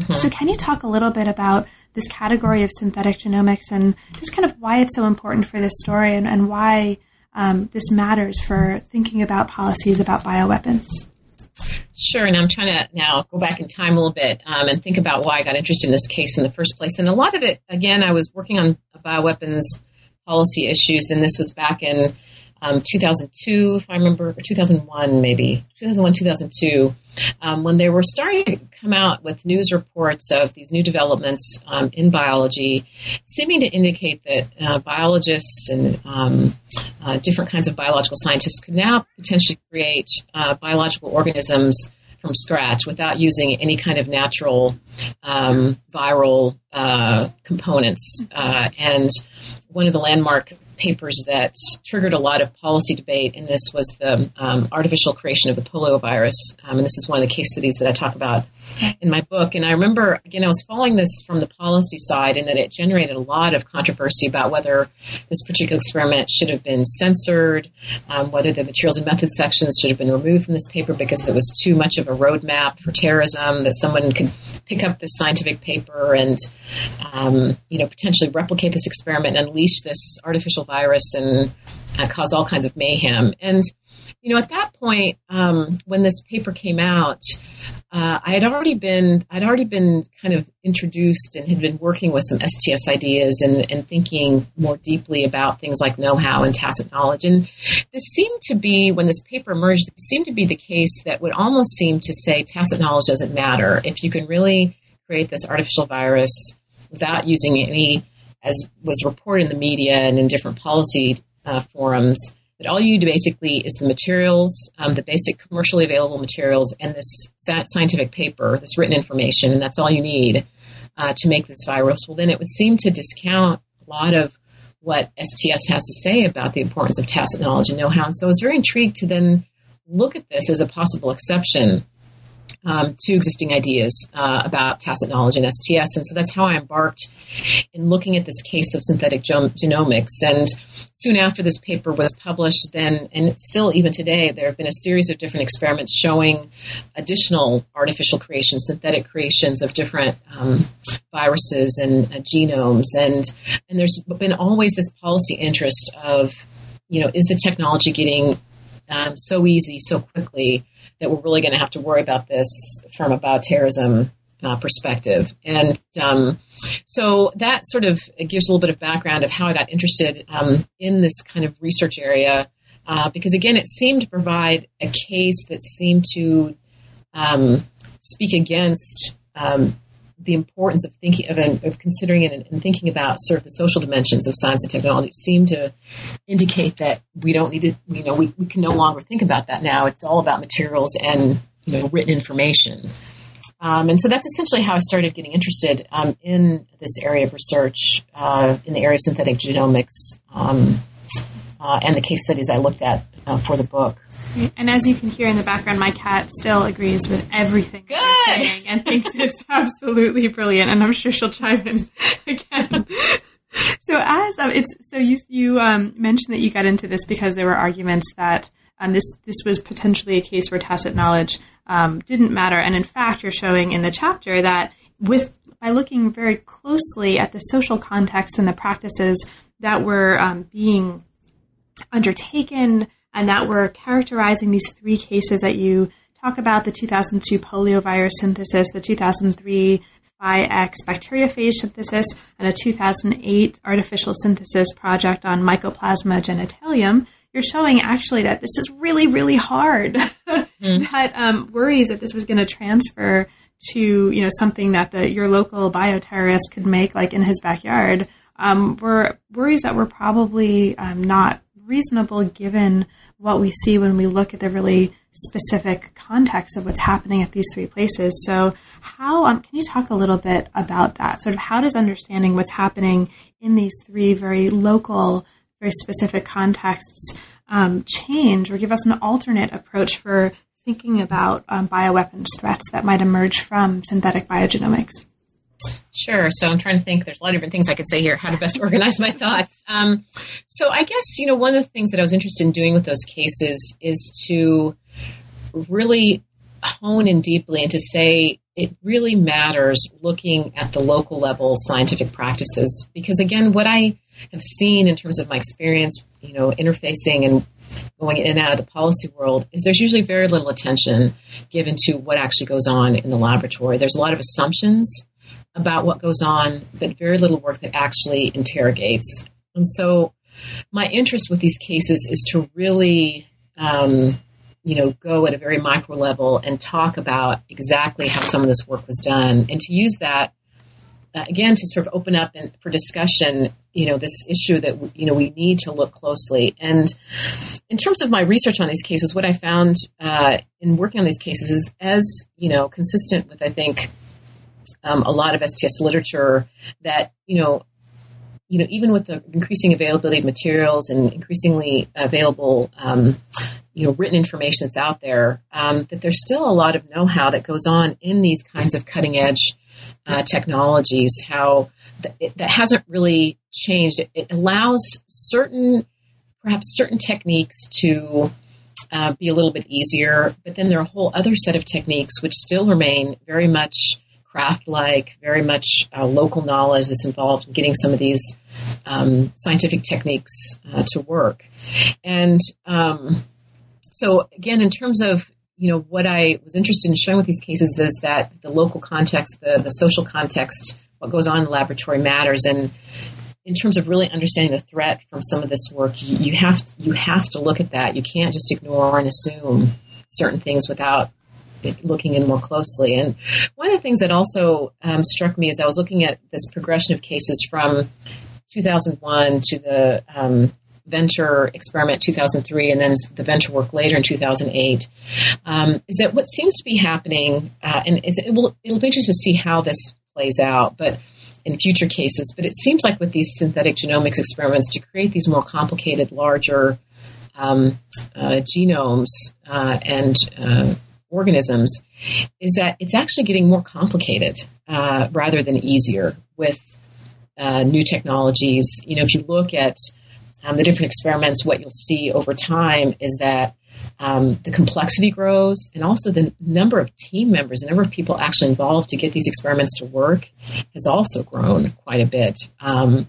Mm-hmm. So, can you talk a little bit about this category of synthetic genomics and just kind of why it's so important for this story and, and why um, this matters for thinking about policies about bioweapons? Sure, and I'm trying to now go back in time a little bit um, and think about why I got interested in this case in the first place. And a lot of it, again, I was working on bioweapons policy issues, and this was back in um, 2002, if I remember, or 2001 maybe, 2001, 2002, um, when they were starting to come out with news reports of these new developments um, in biology, seeming to indicate that uh, biologists and um, uh, different kinds of biological scientists could now potentially create uh, biological organisms from scratch without using any kind of natural um, viral uh, components. Uh, and one of the landmark papers that triggered a lot of policy debate and this was the um, artificial creation of the polio virus. Um, and this is one of the case studies that I talk about in my book. And I remember, again, I was following this from the policy side and that it generated a lot of controversy about whether this particular experiment should have been censored, um, whether the materials and methods sections should have been removed from this paper because it was too much of a roadmap for terrorism, that someone could pick up this scientific paper and, um, you know, potentially replicate this experiment and unleash this artificial virus and uh, cause all kinds of mayhem. And, you know, at that point, um, when this paper came out, uh, I had already been I'd already been kind of introduced and had been working with some STS ideas and, and thinking more deeply about things like know-how and tacit knowledge. And this seemed to be when this paper emerged, it seemed to be the case that would almost seem to say tacit knowledge doesn't matter if you can really create this artificial virus without using any, as was reported in the media and in different policy uh, forums that all you need basically is the materials, um, the basic commercially available materials, and this scientific paper, this written information, and that's all you need uh, to make this virus. Well, then it would seem to discount a lot of what STS has to say about the importance of tacit knowledge and know-how. And so I was very intrigued to then look at this as a possible exception um, to existing ideas uh, about tacit knowledge and STS. And so that's how I embarked in looking at this case of synthetic genomics. And soon after this paper was published, then, and still even today, there have been a series of different experiments showing additional artificial creations, synthetic creations of different um, viruses and uh, genomes. And, and there's been always this policy interest of, you know, is the technology getting um, so easy so quickly that we're really going to have to worry about this from a bioterrorism uh, perspective. And um, so that sort of gives a little bit of background of how I got interested um, in this kind of research area. Uh, because again, it seemed to provide a case that seemed to um, speak against um, the importance of thinking of, of considering it and, and, thinking about sort of the social dimensions of science and technology seem to indicate that we don't need to, you know, we, we can no longer think about that now. It's all about materials and, you know, written information. Um, and so that's essentially how I started getting interested um, in this area of research uh, in the area of synthetic genomics um, uh, and the case studies I looked at uh, for the book. And as you can hear in the background, my cat still agrees with everything Good. you're saying and thinks it's absolutely brilliant. And I'm sure she'll chime in again. so as um, it's so you you um, mentioned that you got into this because there were arguments that um, this this was potentially a case where tacit knowledge um, didn't matter, and in fact, you're showing in the chapter that with by looking very closely at the social context and the practices that were um, being undertaken and that we're characterizing these three cases that you talk about the 2002 poliovirus synthesis, the 2003 Phi-X bacteriophage synthesis, and a 2008 artificial synthesis project on Mycoplasma genitalium, you're showing actually that this is really, really hard. mm. that um, worries that this was going to transfer to you know something that the your local bioterrorist could make like in his backyard um, were worries that were probably um, not reasonable given what we see when we look at the really specific context of what's happening at these three places. So, how um, can you talk a little bit about that? Sort of how does understanding what's happening in these three very local, very specific contexts um, change or give us an alternate approach for thinking about um, bioweapons threats that might emerge from synthetic biogenomics? Sure. So I'm trying to think. There's a lot of different things I could say here. How to best organize my thoughts. Um, so I guess you know one of the things that I was interested in doing with those cases is to really hone in deeply and to say it really matters looking at the local level scientific practices because again, what I have seen in terms of my experience, you know, interfacing and going in and out of the policy world is there's usually very little attention given to what actually goes on in the laboratory. There's a lot of assumptions about what goes on, but very little work that actually interrogates. And so, my interest with these cases is to really, um, you know, go at a very micro level and talk about exactly how some of this work was done, and to use that uh, again to sort of open up and for discussion. You know, this issue that you know we need to look closely. And in terms of my research on these cases, what I found uh, in working on these cases is as you know consistent with I think um, a lot of STS literature that you know you know even with the increasing availability of materials and increasingly available um, you know written information that's out there um, that there's still a lot of know-how that goes on in these kinds of cutting edge uh, technologies how th- it, that hasn't really changed. It, it, allows certain perhaps certain techniques to uh, be a little bit easier but then there are a whole other set of techniques which still remain very much craft like, very much uh, local knowledge that's involved in getting some of these um, scientific techniques uh, to work. And um, so, again, in terms of you know what I was interested in showing with these cases is that the local context, the the social context, what goes on in the laboratory matters, and in terms of really understanding the threat from some of this work, you, you have to, you have to look at that. You can't just ignore and assume certain things without looking in more closely. And one of the things that also um, struck me as I was looking at this progression of cases from 2001 to the um, Venter experiment 2003 and then the Venter work later in 2008 um, is that what seems to be happening uh, and it will it'll be interesting to see how this plays out but in future cases but it seems like with these synthetic genomics experiments to create these more complicated larger um, uh, genomes uh, and uh, organisms is that it's actually getting more complicated uh, rather than easier with uh, new technologies. You know, if you look at um, the different experiments, what you'll see over time is that um, the complexity grows and also the number of team members, the number of people actually involved to get these experiments to work has also grown quite a bit. Um,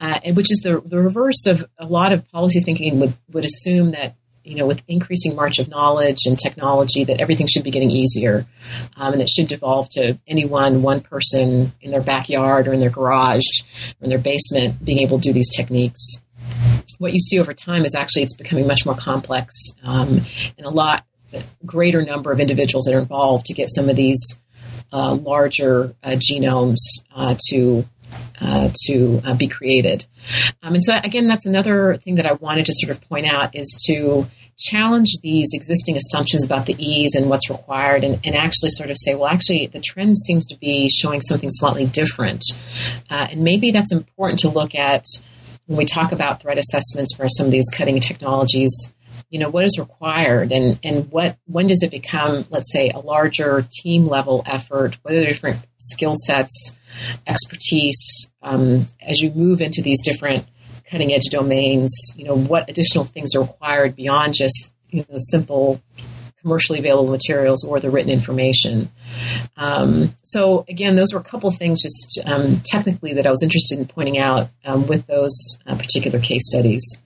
uh, and which is the, the reverse of a lot of policy thinking would, would assume that you know, with increasing march of knowledge and technology, that everything should be getting easier, um, and it should devolve to anyone, one person in their backyard or in their garage or in their basement, being able to do these techniques. What you see over time is actually it's becoming much more complex, um, and a lot greater number of individuals that are involved to get some of these uh, larger uh, genomes uh, to uh, to uh, be created. Um, and so, again, that's another thing that I wanted to sort of point out is to challenge these existing assumptions about the ease and what's required and, and actually sort of say, well, actually, the trend seems to be showing something slightly different. Uh, and maybe that's important to look at when we talk about threat assessments for some of these cutting technologies you know what is required and and what when does it become let's say a larger team level effort what are the different skill sets expertise um, as you move into these different cutting edge domains you know what additional things are required beyond just you know simple commercially available materials or the written information. Um, so again those were a couple things just um, technically that i was interested in pointing out um, with those uh, particular case studies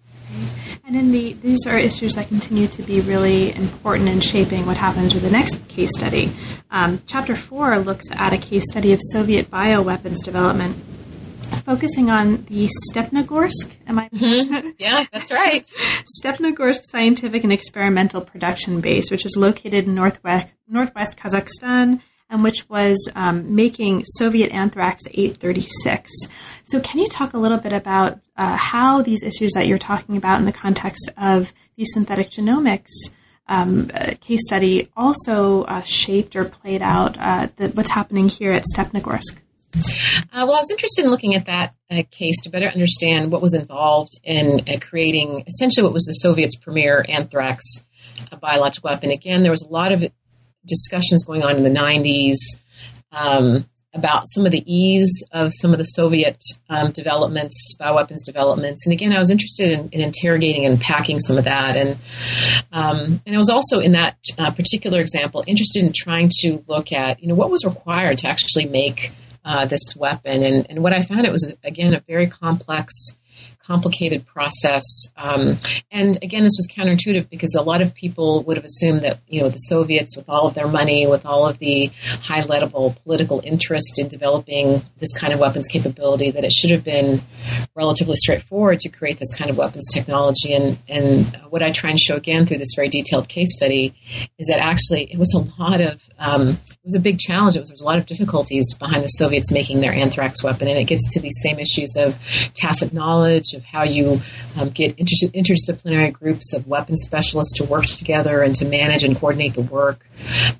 and in the these are issues that continue to be really important in shaping what happens with the next case study. Um, chapter four looks at a case study of Soviet bioweapons development, focusing on the Stepnogorsk. Am I? Mm-hmm. Yeah, that's right. Stepnogorsk Scientific and Experimental Production Base, which is located in northwest northwest Kazakhstan and which was um, making Soviet Anthrax 836. So, can you talk a little bit about uh, how these issues that you're talking about in the context of the synthetic genomics um, uh, case study also uh, shaped or played out uh, the, what's happening here at Stepnogorsk? Uh, well, I was interested in looking at that uh, case to better understand what was involved in creating essentially what was the Soviets' premier anthrax biological weapon. Again, there was a lot of discussions going on in the 90s um, about some of the ease of some of the Soviet um, developments, bioweapons developments. And again, I was interested in, in interrogating and packing some of that. And um, and I was also in that uh, particular example interested in trying to look at you know what was required to actually make uh, this weapon. And, and what I found it was again a very complex complicated process. Um, and again, this was counterintuitive because a lot of people would have assumed that you know the Soviets, with all of their money, with all of the high level political interest in developing this kind of weapons capability, that it should have been relatively straightforward to create this kind of weapons technology. And and what I try and show again through this very detailed case study is that actually it was a lot of um, it was a big challenge. It was, there was a lot of difficulties behind the Soviets making their anthrax weapon, and it gets to these same issues of tacit knowledge of how you um, get inter- interdisciplinary groups of weapons specialists to work together and to manage and coordinate the work.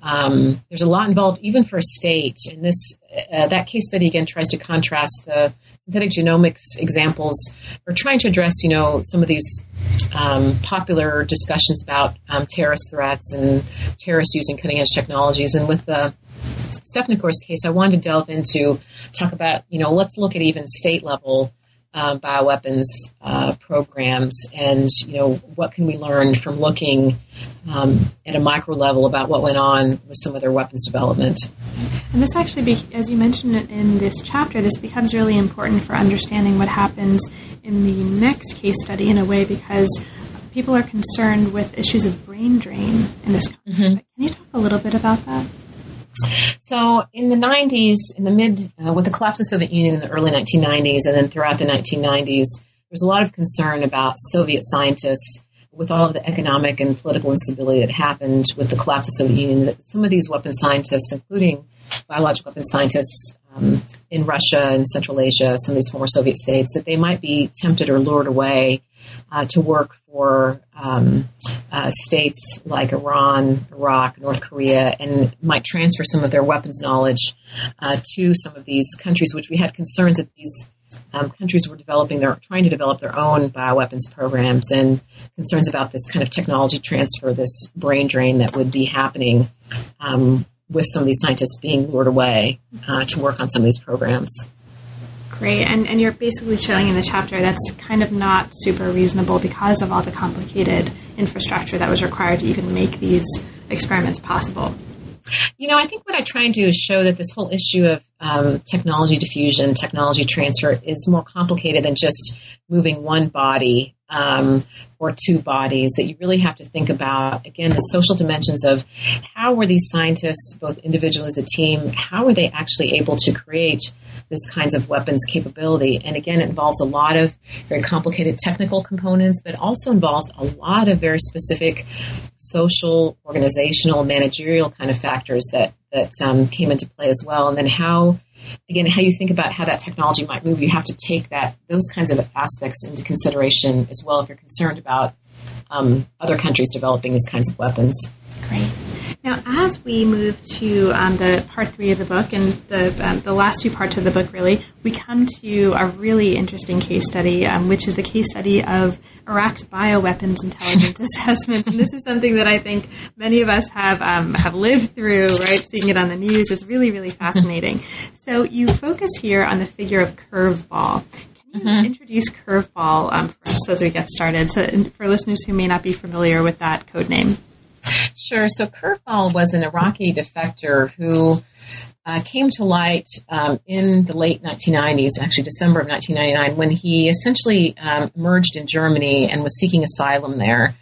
Um, there's a lot involved, even for a state. And this uh, that case study again tries to contrast the synthetic genomics examples, or trying to address, you know, some of these um, popular discussions about um, terrorist threats and terrorists using cutting edge technologies. And with the Stepnogorsk case, I wanted to delve into talk about, you know, let's look at even state level um, bioweapons uh, programs, and you know what can we learn from looking um, at a micro level about what went on with some of their weapons development. And this actually, be, as you mentioned in this chapter, this becomes really important for understanding what happens in the next case study in a way because people are concerned with issues of brain drain in this context. Mm-hmm. Can you talk a little bit about that? So in the 90s, in the mid, uh, with the collapse of the Soviet Union in the early 1990s, and then throughout the 1990s, there was a lot of concern about Soviet scientists with all of the economic and political instability that happened with the collapse of the Soviet Union. That some of these weapon scientists, including biological weapon scientists um, in Russia and Central Asia, some of these former Soviet states, that they might be tempted or lured away uh, to work for um, uh, states like Iran, Iraq, North Korea, and might transfer some of their weapons knowledge uh, to some of these countries, which we had concerns that these um, countries were developing their trying to develop their own bioweapons programs and concerns about this kind of technology transfer, this brain drain that would be happening um, with some of these scientists being lured away uh, to work on some of these programs. Great, and and you're basically showing in the chapter that's kind of not super reasonable because of all the complicated infrastructure that was required to even make these experiments possible. You know, I think what I try and do is show that this whole issue of um, technology diffusion, technology transfer is more complicated than just moving one body um, or two bodies. That you really have to think about, again, the social dimensions of how were these scientists, both individually as a team, how were they actually able to create this kinds of weapons capability. And again, it involves a lot of very complicated technical components, but also involves a lot of very specific social, organizational, managerial kind of factors that that um, came into play as well. And then how, again, how you think about how that technology might move, you have to take that those kinds of aspects into consideration as well if you're concerned about um, other countries developing these kinds of weapons. Great. Now, as we move to um, the part three of the book and the, um, the last two parts of the book, really, we come to a really interesting case study, um, which is the case study of Iraq's bioweapons intelligence assessment. And this is something that I think many of us have um, have lived through, right? Seeing it on the news, it's really, really fascinating. so you focus here on the figure of curveball. Can you mm-hmm. introduce curveball um, for us as we get started? So, for listeners who may not be familiar with that code name. Sure. So Curveball was an Iraqi defector who uh, came to light um, in the late 1990s, actually December of 1999, when he essentially um, emerged in Germany and was seeking asylum there.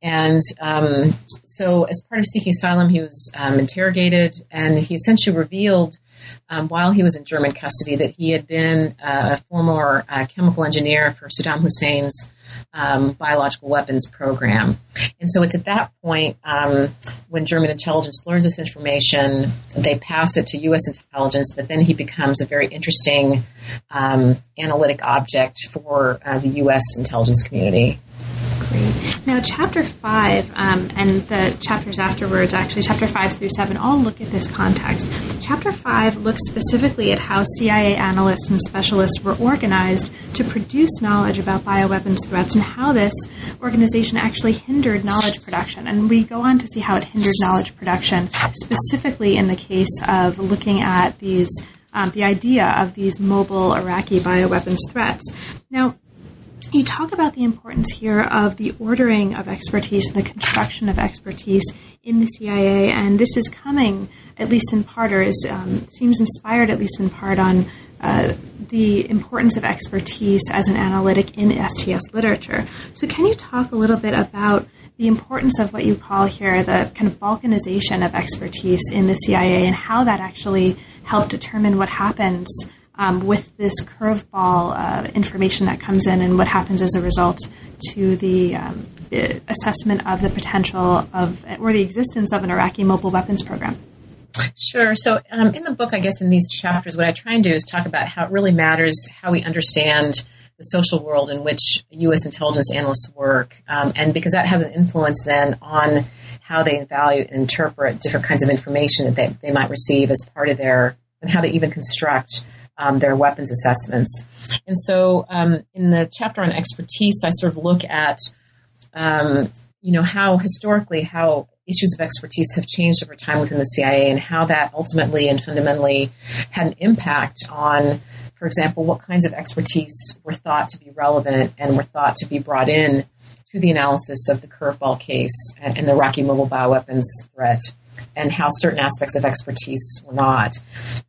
And um, so, as part of seeking asylum, he was um, interrogated, and he essentially revealed. Um, while he was in German custody, that he had been a former uh, chemical engineer for Saddam Hussein's um, biological weapons program. And so it's at that point um, when German intelligence learns this information, they pass it to U.S. intelligence, that then he becomes a very interesting um, analytic object for uh, the U.S. intelligence community. Now, chapter five um, and the chapters afterwards, actually, chapter five through seven, all look at this context. Chapter five looks specifically at how CIA analysts and specialists were organized to produce knowledge about bioweapons threats and how this organization actually hindered knowledge production. And we go on to see how it hindered knowledge production, specifically in the case of looking at these. Um, the idea of these mobile Iraqi bioweapons threats. Now, you talk about the importance here of the ordering of expertise and the construction of expertise in the CIA, and this is coming, at least in part, or is um, seems inspired, at least in part, on uh, the importance of expertise as an analytic in STS literature. So, can you talk a little bit about the importance of what you call here the kind of balkanization of expertise in the CIA and how that actually helped determine what happens? Um, with this curveball uh, information that comes in and what happens as a result to the, um, assessment of the potential of or the existence of an Iraqi mobile weapons program. Sure. So, um, in the book, I guess in these chapters, what I try and do is talk about how it really matters how we understand the social world in which U.S. intelligence analysts work, um, and because that has an influence then on how they value and interpret different kinds of information that they, they might receive as part of their, and how they even construct um, their weapons assessments. And so, um, in the chapter on expertise, I sort of look at, um, you know, how historically how issues of expertise have changed over time within the CIA, and how that ultimately and fundamentally had an impact on, for example, what kinds of expertise were thought to be relevant and were thought to be brought in to the analysis of the curveball case and, and the Iraqi mobile bioweapons threat and how certain aspects of expertise were not.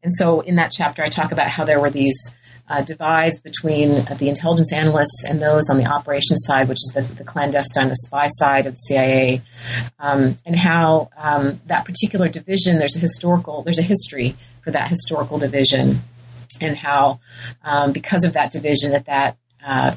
And so in that chapter, I talk about how there were these uh, divides between uh, the intelligence analysts and those on the operations side, which is the, the clandestine, the spy side of the CIA, um, and how um, that particular division, there's a historical, there's a history for that historical division, and how um, because of that division, that that uh,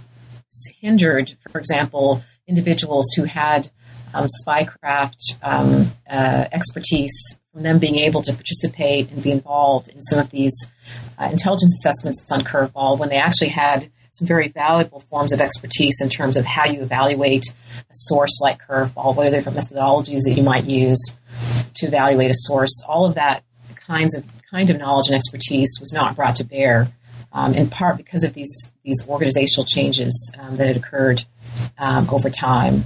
hindered, for example, individuals who had um, spycraft um, uh, expertise, from them being able to participate and be involved in some of these uh, intelligence assessments on Curveball when they actually had some very valuable forms of expertise in terms of how you evaluate a source like Curveball, what are the different methodologies that you might use to evaluate a source. All of that kinds of kind of knowledge and expertise was not brought to bear um, in part because of these these organizational changes um, that had occurred um, over time.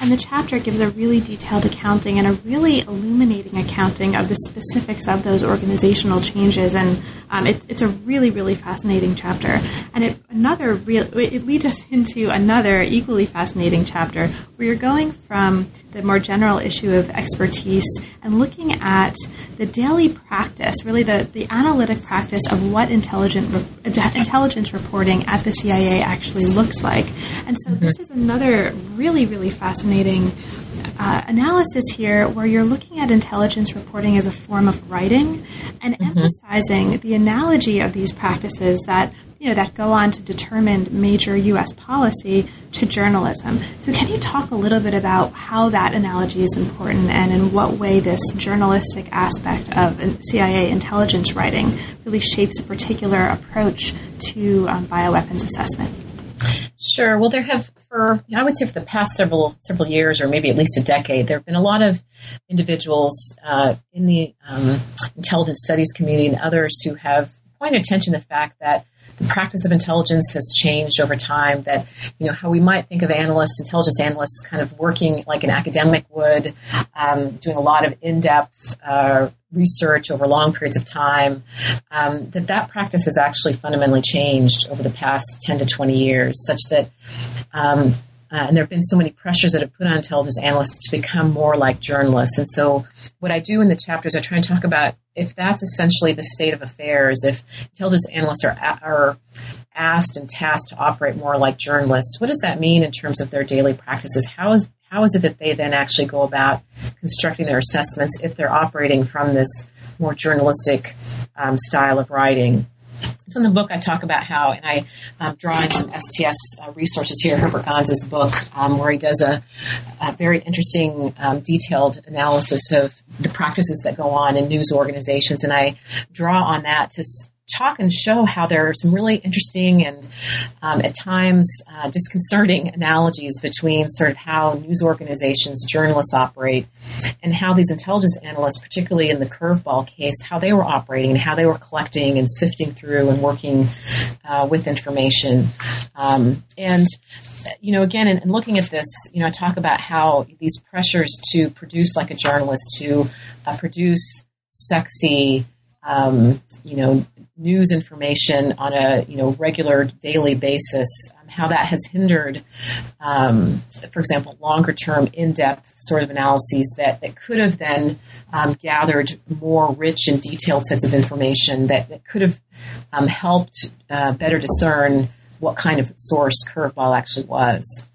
And the chapter gives a really detailed accounting and a really illuminating accounting of the specifics of those organizational changes. And um, it's, it's a really, really fascinating chapter. And it, another real, it leads us into another equally fascinating chapter where you're going from the more general issue of expertise and looking at the daily practice, really the, the analytic practice of what intelligent re- intelligence reporting at the CIA actually looks like. And so this is another really, really fascinating uh, analysis here where you're looking at intelligence reporting as a form of writing and mm-hmm. emphasizing the analogy of these practices that you know that go on to determine major U.S. policy to journalism. So, can you talk a little bit about how that analogy is important and in what way this journalistic aspect of CIA intelligence writing really shapes a particular approach to um, bioweapons assessment? Sure. Well, there have for I would say for the past several several years, or maybe at least a decade, there have been a lot of individuals uh, in the um, intelligence studies community and others who have pointed attention to the fact that the practice of intelligence has changed over time. That you know how we might think of analysts, intelligence analysts, kind of working like an academic would, um, doing a lot of in-depth uh, research over long periods of time. Um, that that practice has actually fundamentally changed over the past ten to twenty years, such that. Um, uh, and there have been so many pressures that have put on intelligence analysts to become more like journalists. And so, what I do in the chapters, I try and talk about if that's essentially the state of affairs, if intelligence analysts are, are asked and tasked to operate more like journalists, what does that mean in terms of their daily practices? How is how is it that they then actually go about constructing their assessments if they're operating from this more journalistic um, style of writing? So in the book, I talk about how, and I um, draw in some STS uh, resources here, Herbert Gans's book, um, where he does a, a very interesting, um, detailed analysis of the practices that go on in news organizations. And I draw on that to talk and show how there are some really interesting and um, at times uh, disconcerting analogies between sort of how news organizations, journalists operate, and how these intelligence analysts, particularly in the curveball case, how they were operating and how they were collecting and sifting through and working uh, with information. Um, and you know, again, in, in, looking at this, you know, I talk about how these pressures to produce like a journalist, to uh, produce sexy, um, you know, news information on a you know regular daily basis, um, how that has hindered, um, for example, longer term, in depth sort of analyses that, that could have then um, gathered more rich and detailed sets of information that, that could have um, helped uh, better discern what kind of source curveball actually was.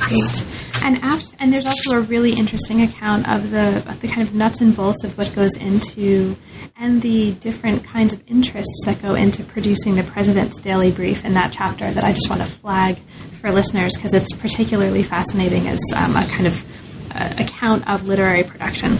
Great. And after, and there's also a really interesting account of the the kind of nuts and bolts of what goes into and the different kinds of interests that go into producing the president's daily brief in that chapter that I just want to flag for listeners because it's particularly fascinating as um, a kind of uh, account of literary production.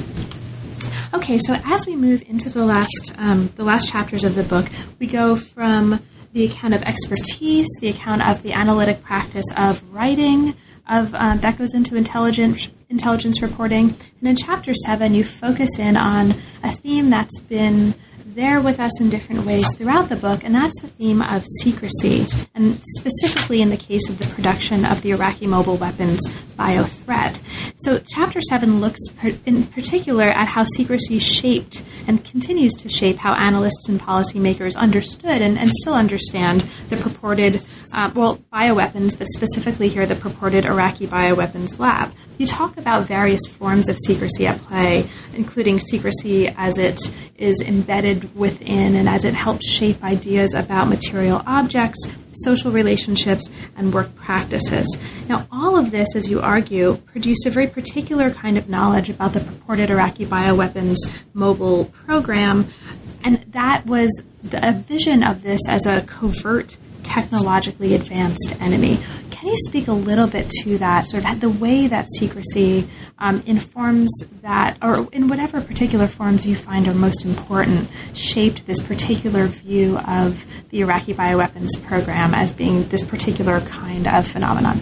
Okay, so as we move into the last um, the last chapters of the book, we go from the account of expertise, the account of the analytic practice of writing, of uh, that goes into intelligence intelligence reporting. And in chapter seven, you focus in on a theme that's been there with us in different ways throughout the book, and that's the theme of secrecy, and specifically in the case of the production of the Iraqi mobile weapons bio threat. So, chapter 7 looks in particular at how secrecy shaped and continues to shape how analysts and policymakers understood and, and still understand the purported uh, well, bioweapons, but specifically here the purported Iraqi bioweapons lab. You talk about various forms of secrecy at play, including secrecy as it is embedded within and as it helps shape ideas about material objects, social relationships, and work practices. Now, all of this, as you argue, produced a very particular kind of knowledge about the purported Iraqi bioweapons mobile program, and that was the, a vision of this as a covert technologically advanced enemy. Can you speak a little bit to that, sort of the way that secrecy um, informs that, or in whatever particular forms you find are most important, shaped this particular view of the Iraqi bioweapons program as being this particular kind of phenomenon?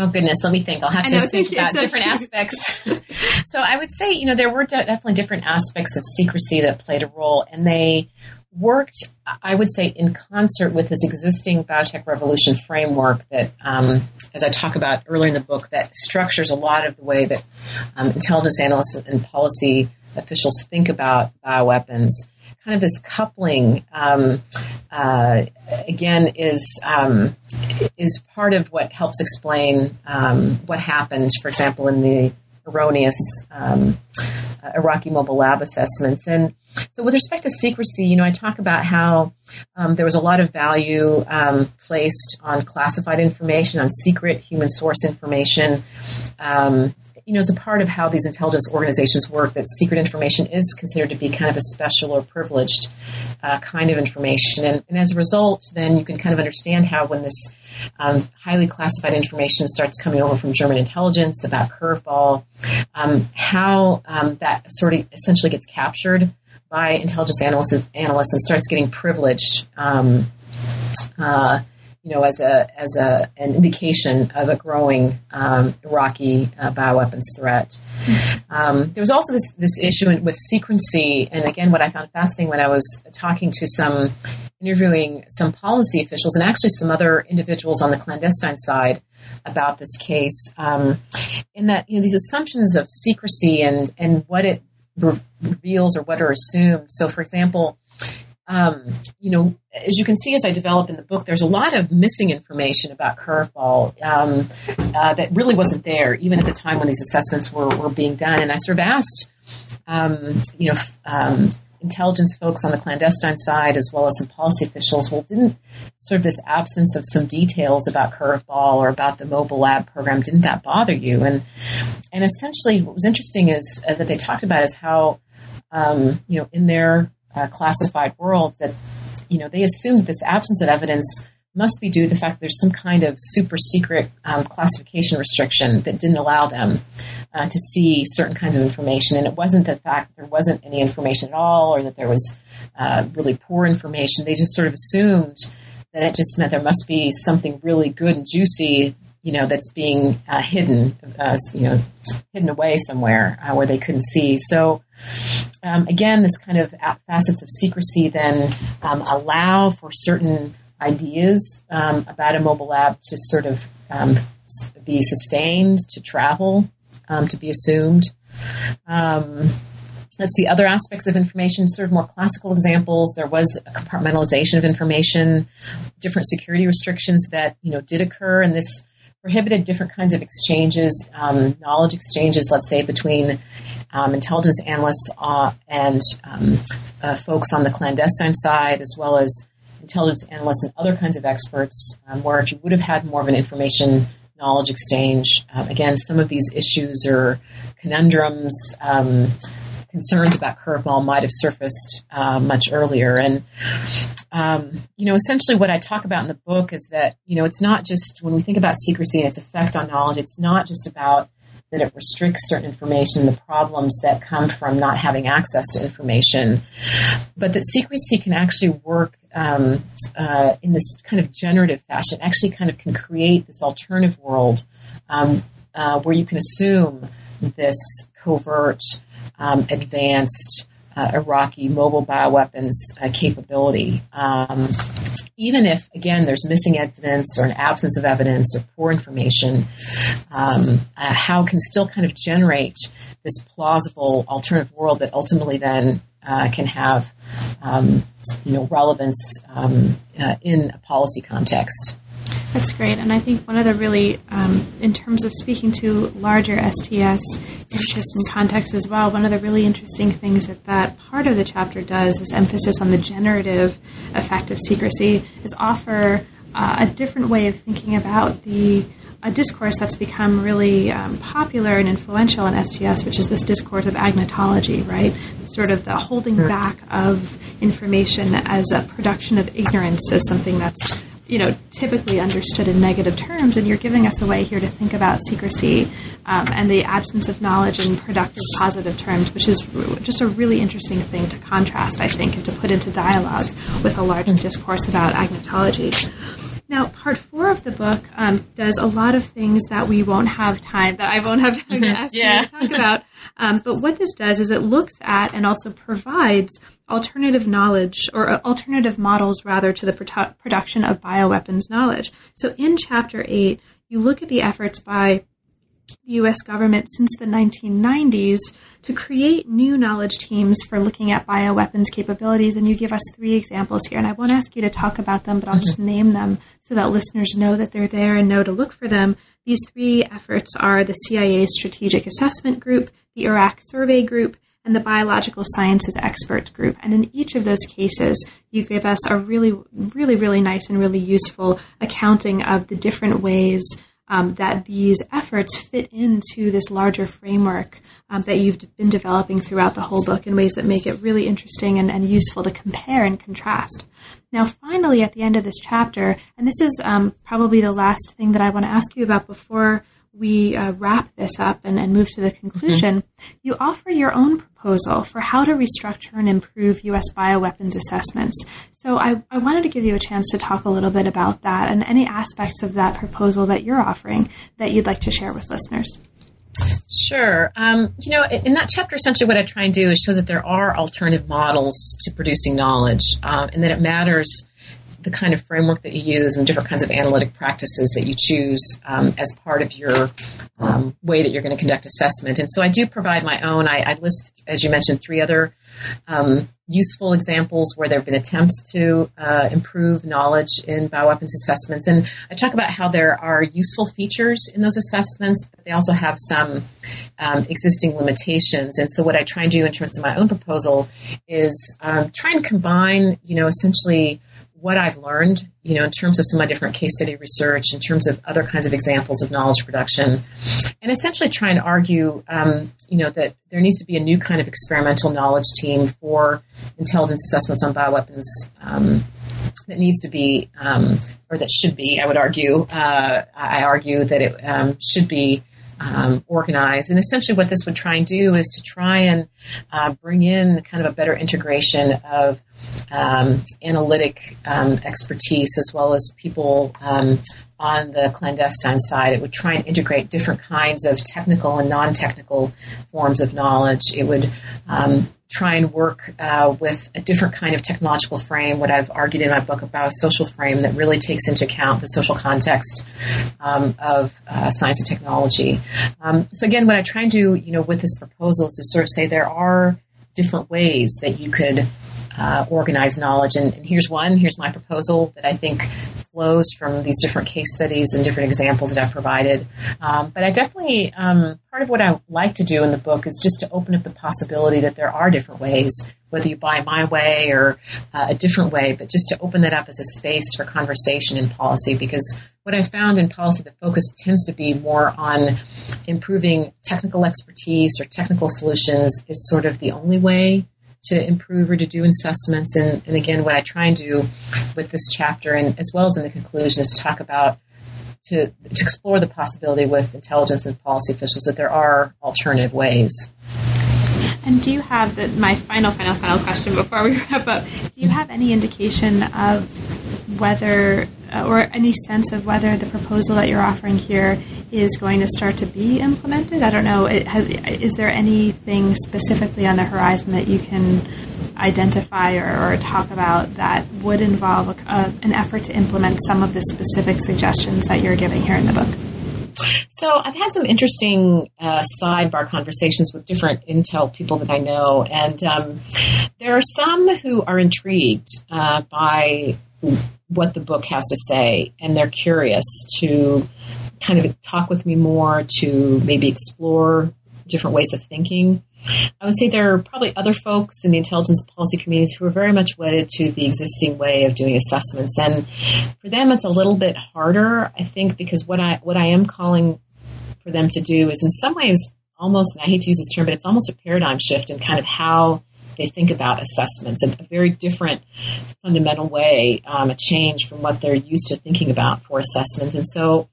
Oh goodness, let me think. I'll have to think about different aspects. so I would say, you know, there were definitely different aspects of secrecy that played a role, and they worked, I would say, in concert with this existing biotech revolution framework that, um, as I talk about earlier in the book, that structures a lot of the way that um, intelligence analysts and policy officials think about bioweapons. Kind of this coupling, um, uh, again, is um, is part of what helps explain um, what happened, for example, in the erroneous um, uh, Iraqi mobile lab assessments. And so, with respect to secrecy, you know, I talk about how um, there was a lot of value um, placed on classified information, on secret human source information. Um, you know, as a part of how these intelligence organizations work, that secret information is considered to be kind of a special or privileged uh, kind of information. And, and, as a result, then you can kind of understand how when this um, highly classified information starts coming over from German intelligence about Curveball, um, how um, that sort of essentially gets captured by intelligence analysts, analysts and starts getting privileged. Um, uh, you know, as a as a an indication of a growing um, Iraqi uh, bioweapons threat. Um, there was also this this issue with secrecy, and again, what I found fascinating when I was talking to some interviewing some policy officials and actually some other individuals on the clandestine side about this case, um, in that you know these assumptions of secrecy and and what it reveals or what are assumed. So, for example um, you know, as you can see as I develop in the book, there's a lot of missing information about curveball um, uh, that really wasn't there, even at the time when these assessments were, were being done. And I sort of asked, um, you know, um, intelligence folks on the clandestine side, as well as some policy officials, well, didn't sort of this absence of some details about curveball or about the mobile lab program, didn't that bother you? And and essentially, what was interesting is uh, that they talked about is how, um, you know, in their uh, classified world that you know they assumed this absence of evidence must be due to the fact there's some kind of super secret um, classification restriction that didn't allow them uh, to see certain kinds of information. And it wasn't the fact that there wasn't any information at all or that there was uh, really poor information. They just sort of assumed that it just meant there must be something really good and juicy, you know, that's being uh, hidden, uh, you know, hidden away somewhere uh, where they couldn't see. So um, again, this kind of facets of secrecy then um, allow for certain ideas um, about a mobile lab to sort of um, be sustained, to travel, um, to be assumed. Um, let's see other aspects of information sort of more classical examples there was a compartmentalization of information different security restrictions that you know did occur and this prohibited different kinds of exchanges um, knowledge exchanges let's say between um, intelligence analysts uh, and um, uh, folks on the clandestine side, as well as intelligence analysts and other kinds of experts, um, where if you would have had more of an information knowledge exchange, um, again, some of these issues or conundrums, um, concerns about curveball might have surfaced uh, much earlier. And, um, you know, essentially what I talk about in the book is that, you know, it's not just when we think about secrecy and its effect on knowledge, it's not just about that it restricts certain information, the problems that come from not having access to information, but that secrecy can actually work um, uh, in this kind of generative fashion, actually kind of can create this alternative world um, uh, where you can assume this covert, um, advanced, uh, Iraqi mobile bioweapons uh, capability. Um, even if, again, there's missing evidence or an absence of evidence or poor information, um, uh, how can still kind of generate this plausible alternative world that ultimately then uh, can have um, you know relevance um, uh, in a policy context. That's great. And I think one of the really, um, in terms of speaking to larger STS interests and contexts as well, one of the really interesting things that that part of the chapter does, this emphasis on the generative effect of secrecy, is offer uh, a different way of thinking about the a discourse that's become really um, popular and influential in STS, which is this discourse of agnotology, right? Sort of the holding back of information as a production of ignorance as something that's you know, typically understood in negative terms, and you're giving us a way here to think about secrecy um, and the absence of knowledge in productive, positive terms, which is just a really interesting thing to contrast, I think, and to put into dialogue with a larger discourse about agnotology. Now, part four of the book um, does a lot of things that we won't have time, that I won't have time to mm-hmm. ask yeah. you to talk about. Um, but what this does is it looks at and also provides alternative knowledge or uh, alternative models rather to the produ- production of bioweapons knowledge. So in chapter eight, you look at the efforts by the US government since the 1990s to create new knowledge teams for looking at bioweapons capabilities. And you give us three examples here. And I won't ask you to talk about them, but I'll just mm-hmm. name them so that listeners know that they're there and know to look for them. These three efforts are the CIA Strategic Assessment Group, the Iraq Survey Group, and the Biological Sciences Expert Group. And in each of those cases, you give us a really, really, really nice and really useful accounting of the different ways um, that these efforts fit into this larger framework um, that you've been developing throughout the whole book in ways that make it really interesting and, and useful to compare and contrast. Now, finally, at the end of this chapter, and this is um, probably the last thing that I want to ask you about before we uh, wrap this up and, and, move to the conclusion, mm-hmm. you offer your own proposal for how to restructure and improve U.S. bioweapons assessments. So I, I, wanted to give you a chance to talk a little bit about that and any aspects of that proposal that you're offering that you'd like to share with listeners. Sure. Um, you know, in that chapter, essentially what I try and do is show that there are alternative models to producing knowledge uh, and that it matters the kind of framework that you use and different kinds of analytic practices that you choose um, as part of your um, way that you're going to conduct assessment. And so I do provide my own. I, I list, as you mentioned, three other um, useful examples where there have been attempts to uh, improve knowledge in bioweapons assessments. And I talk about how there are useful features in those assessments, but they also have some um, existing limitations. And so what I try and do in terms of my own proposal is um, try and combine, you know, essentially what I've learned, you know, in terms of some of my different case study research, in terms of other kinds of examples of knowledge production, and essentially try and argue, um, you know, that there needs to be a new kind of experimental knowledge team for intelligence assessments on bioweapons um, that needs to be, um, or that should be, I would argue, uh, I argue that it um, should be um. And essentially, what this would try and do is to try and uh, bring in kind of a better integration of um, analytic um, expertise as well as people um, on the clandestine side. It would try and integrate different kinds of technical and non technical forms of knowledge. It would um, try and work uh, with a different kind of technological frame, what I've argued in my book about a social frame that really takes into account the social context um, of uh, science and technology. Um, so again, what I try and do, you know, with this proposal is to sort of say there are different ways that you could uh, organize knowledge. And, and, here's one. Here's my proposal that I think flows from these different case studies and different examples that I've provided. Um, but I definitely um, part of what I like to do in the book is just to open up the possibility that there are different ways. Whether you buy my way or uh, a different way, but just to open that up as a space for conversation in policy, because what I found in policy, the focus tends to be more on improving technical expertise or technical solutions is sort of the only way to improve or to do assessments. And, and again, what I try and do with this chapter, and as well as in the conclusion, is talk about to, to explore the possibility with intelligence and policy officials that there are alternative ways. And do you have the, my final, final, final question before we wrap up? Do you have any indication of whether, or any sense of whether the proposal that you're offering here is going to start to be implemented? I don't know. Has, is there anything specifically on the horizon that you can identify or, or talk about that would involve a, a, an effort to implement some of the specific suggestions that you're giving here in the book? So I've had some interesting uh, sidebar conversations with different Intel people that I know, and um, there are some who are intrigued uh, by what the book has to say, and they're curious to kind of talk with me more, to maybe explore different ways of thinking. I would say there are probably other folks in the intelligence policy communities who are very much wedded to the existing way of doing assessments, and for them, it's a little bit harder, I think, because what I what I am calling for them to do is, in some ways, almost. I hate to use this term, but it's almost a paradigm shift in kind of how they think about assessments, a, a very different fundamental way, um, a change from what they're used to thinking about for assessments, and so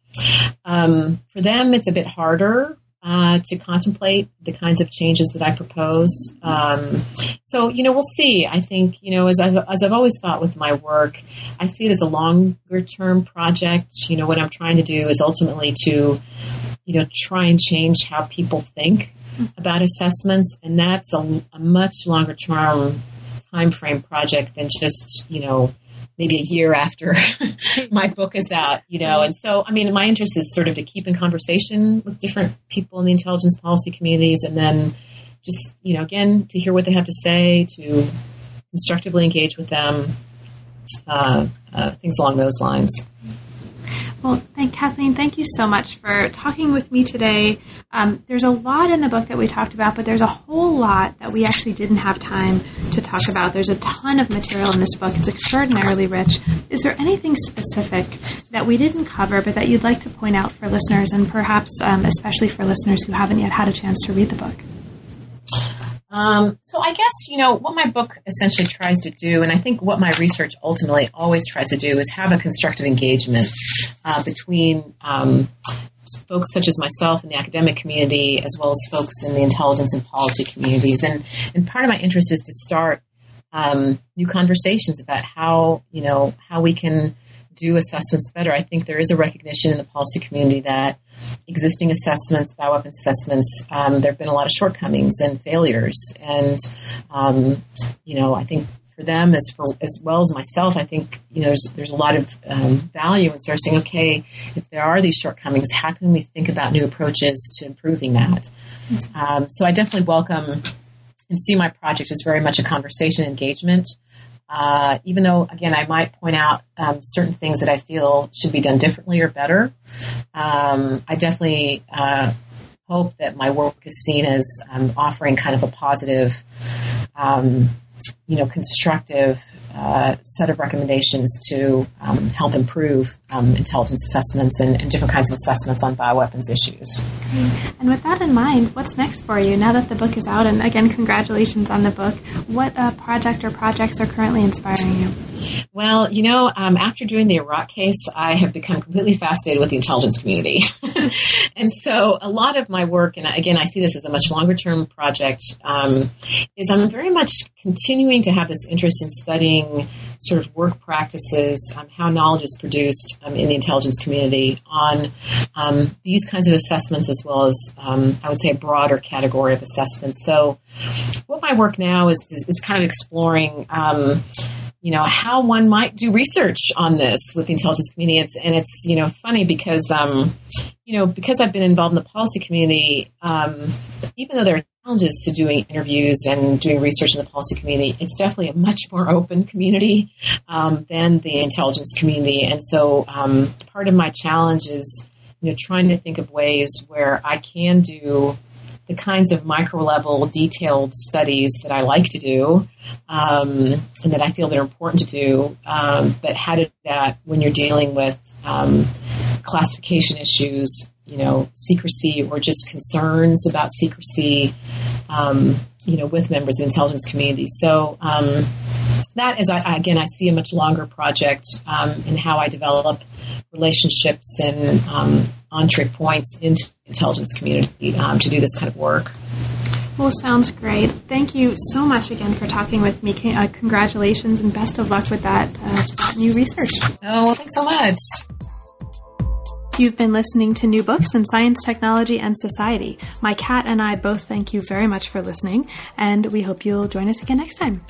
um, for them, it's a bit harder uh, to contemplate the kinds of changes that I propose. Um, so, you know, we'll see. I think, you know, as I've, as I've always thought with my work, I see it as a longer term project. You know, what I'm trying to do is ultimately to, you know, try and change how people think about assessments. And that's a, a much longer term time frame project than just, you know, maybe a year after my book is out, you know. And so, I mean, my interest is sort of to keep in conversation with different people in the intelligence policy communities and then just, you know, again, to hear what they have to say, to constructively engage with them, uh, uh, things along those lines. Well, thank Kathleen. Thank you so much for talking with me today. Um, there's a lot in the book that we talked about, but there's a whole lot that we actually didn't have time to talk about. There's a ton of material in this book. It's extraordinarily rich. Is there anything specific that we didn't cover, but that you'd like to point out for listeners, and perhaps um, especially for listeners who haven't yet had a chance to read the book? Um, so I guess you know what my book essentially tries to do, and I think what my research ultimately always tries to do is have a constructive engagement uh, between um, folks such as myself in the academic community, as well as folks in the intelligence and policy communities. And and part of my interest is to start um, new conversations about how you know how we can do assessments better. I think there is a recognition in the policy community that existing assessments, bioweapons assessments, um, there have been a lot of shortcomings and failures. And, um, you know, I think for them as for as well as myself, I think you know there's there's a lot of um, value in sort of saying, okay, if there are these shortcomings, how can we think about new approaches to improving that? Um, so I definitely welcome and see my project as very much a conversation engagement. Uh, even though, again, I might point out um, certain things that I feel should be done differently or better, um, I definitely uh, hope that my work is seen as um, offering kind of a positive, um, you know, constructive uh, set of recommendations to um, help improve um, intelligence assessments and, and, different kinds of assessments on bioweapons issues. And with that in mind, what's next for you now that the book is out? And again, congratulations on the book. What uh, project or projects are currently inspiring you? Well, you know, um, after doing the Iraq case, I have become completely fascinated with the intelligence community. and so a lot of my work, and again, I see this as a much longer term project, um, is I'm very much continuing to have this interest in studying sort of work practices, um, how knowledge is produced um, in the intelligence community on um, these kinds of assessments, as well as um, I would say a broader category of assessments. So, what my work now is is, is kind of exploring um, you know how one might do research on this with the intelligence community. It's, and it's you know funny because um, you know because I've been involved in the policy community, um, even though there are challenges to doing interviews and doing research in the policy community, it's definitely a much more open community um, than the intelligence community. And so um, part of my challenge is you know trying to think of ways where I can do the kinds of micro level detailed studies that I like to do um, and that I feel that are important to do, um, but how to do that when you're dealing with um, classification issues, you know, secrecy or just concerns about secrecy, um, you know, with members of the intelligence community. So um, that is, I, again, I see a much longer project um, in how I develop relationships and entree points into the intelligence community um, to do this kind of work. Well, sounds great. Thank you so much again for talking with me. Uh, congratulations and best of luck with that, uh, that new research. Oh, well, thanks so much. You've been listening to New Books in Science, Technology, and Society. My cat and I both thank you very much for listening, and we hope you'll join us again next time.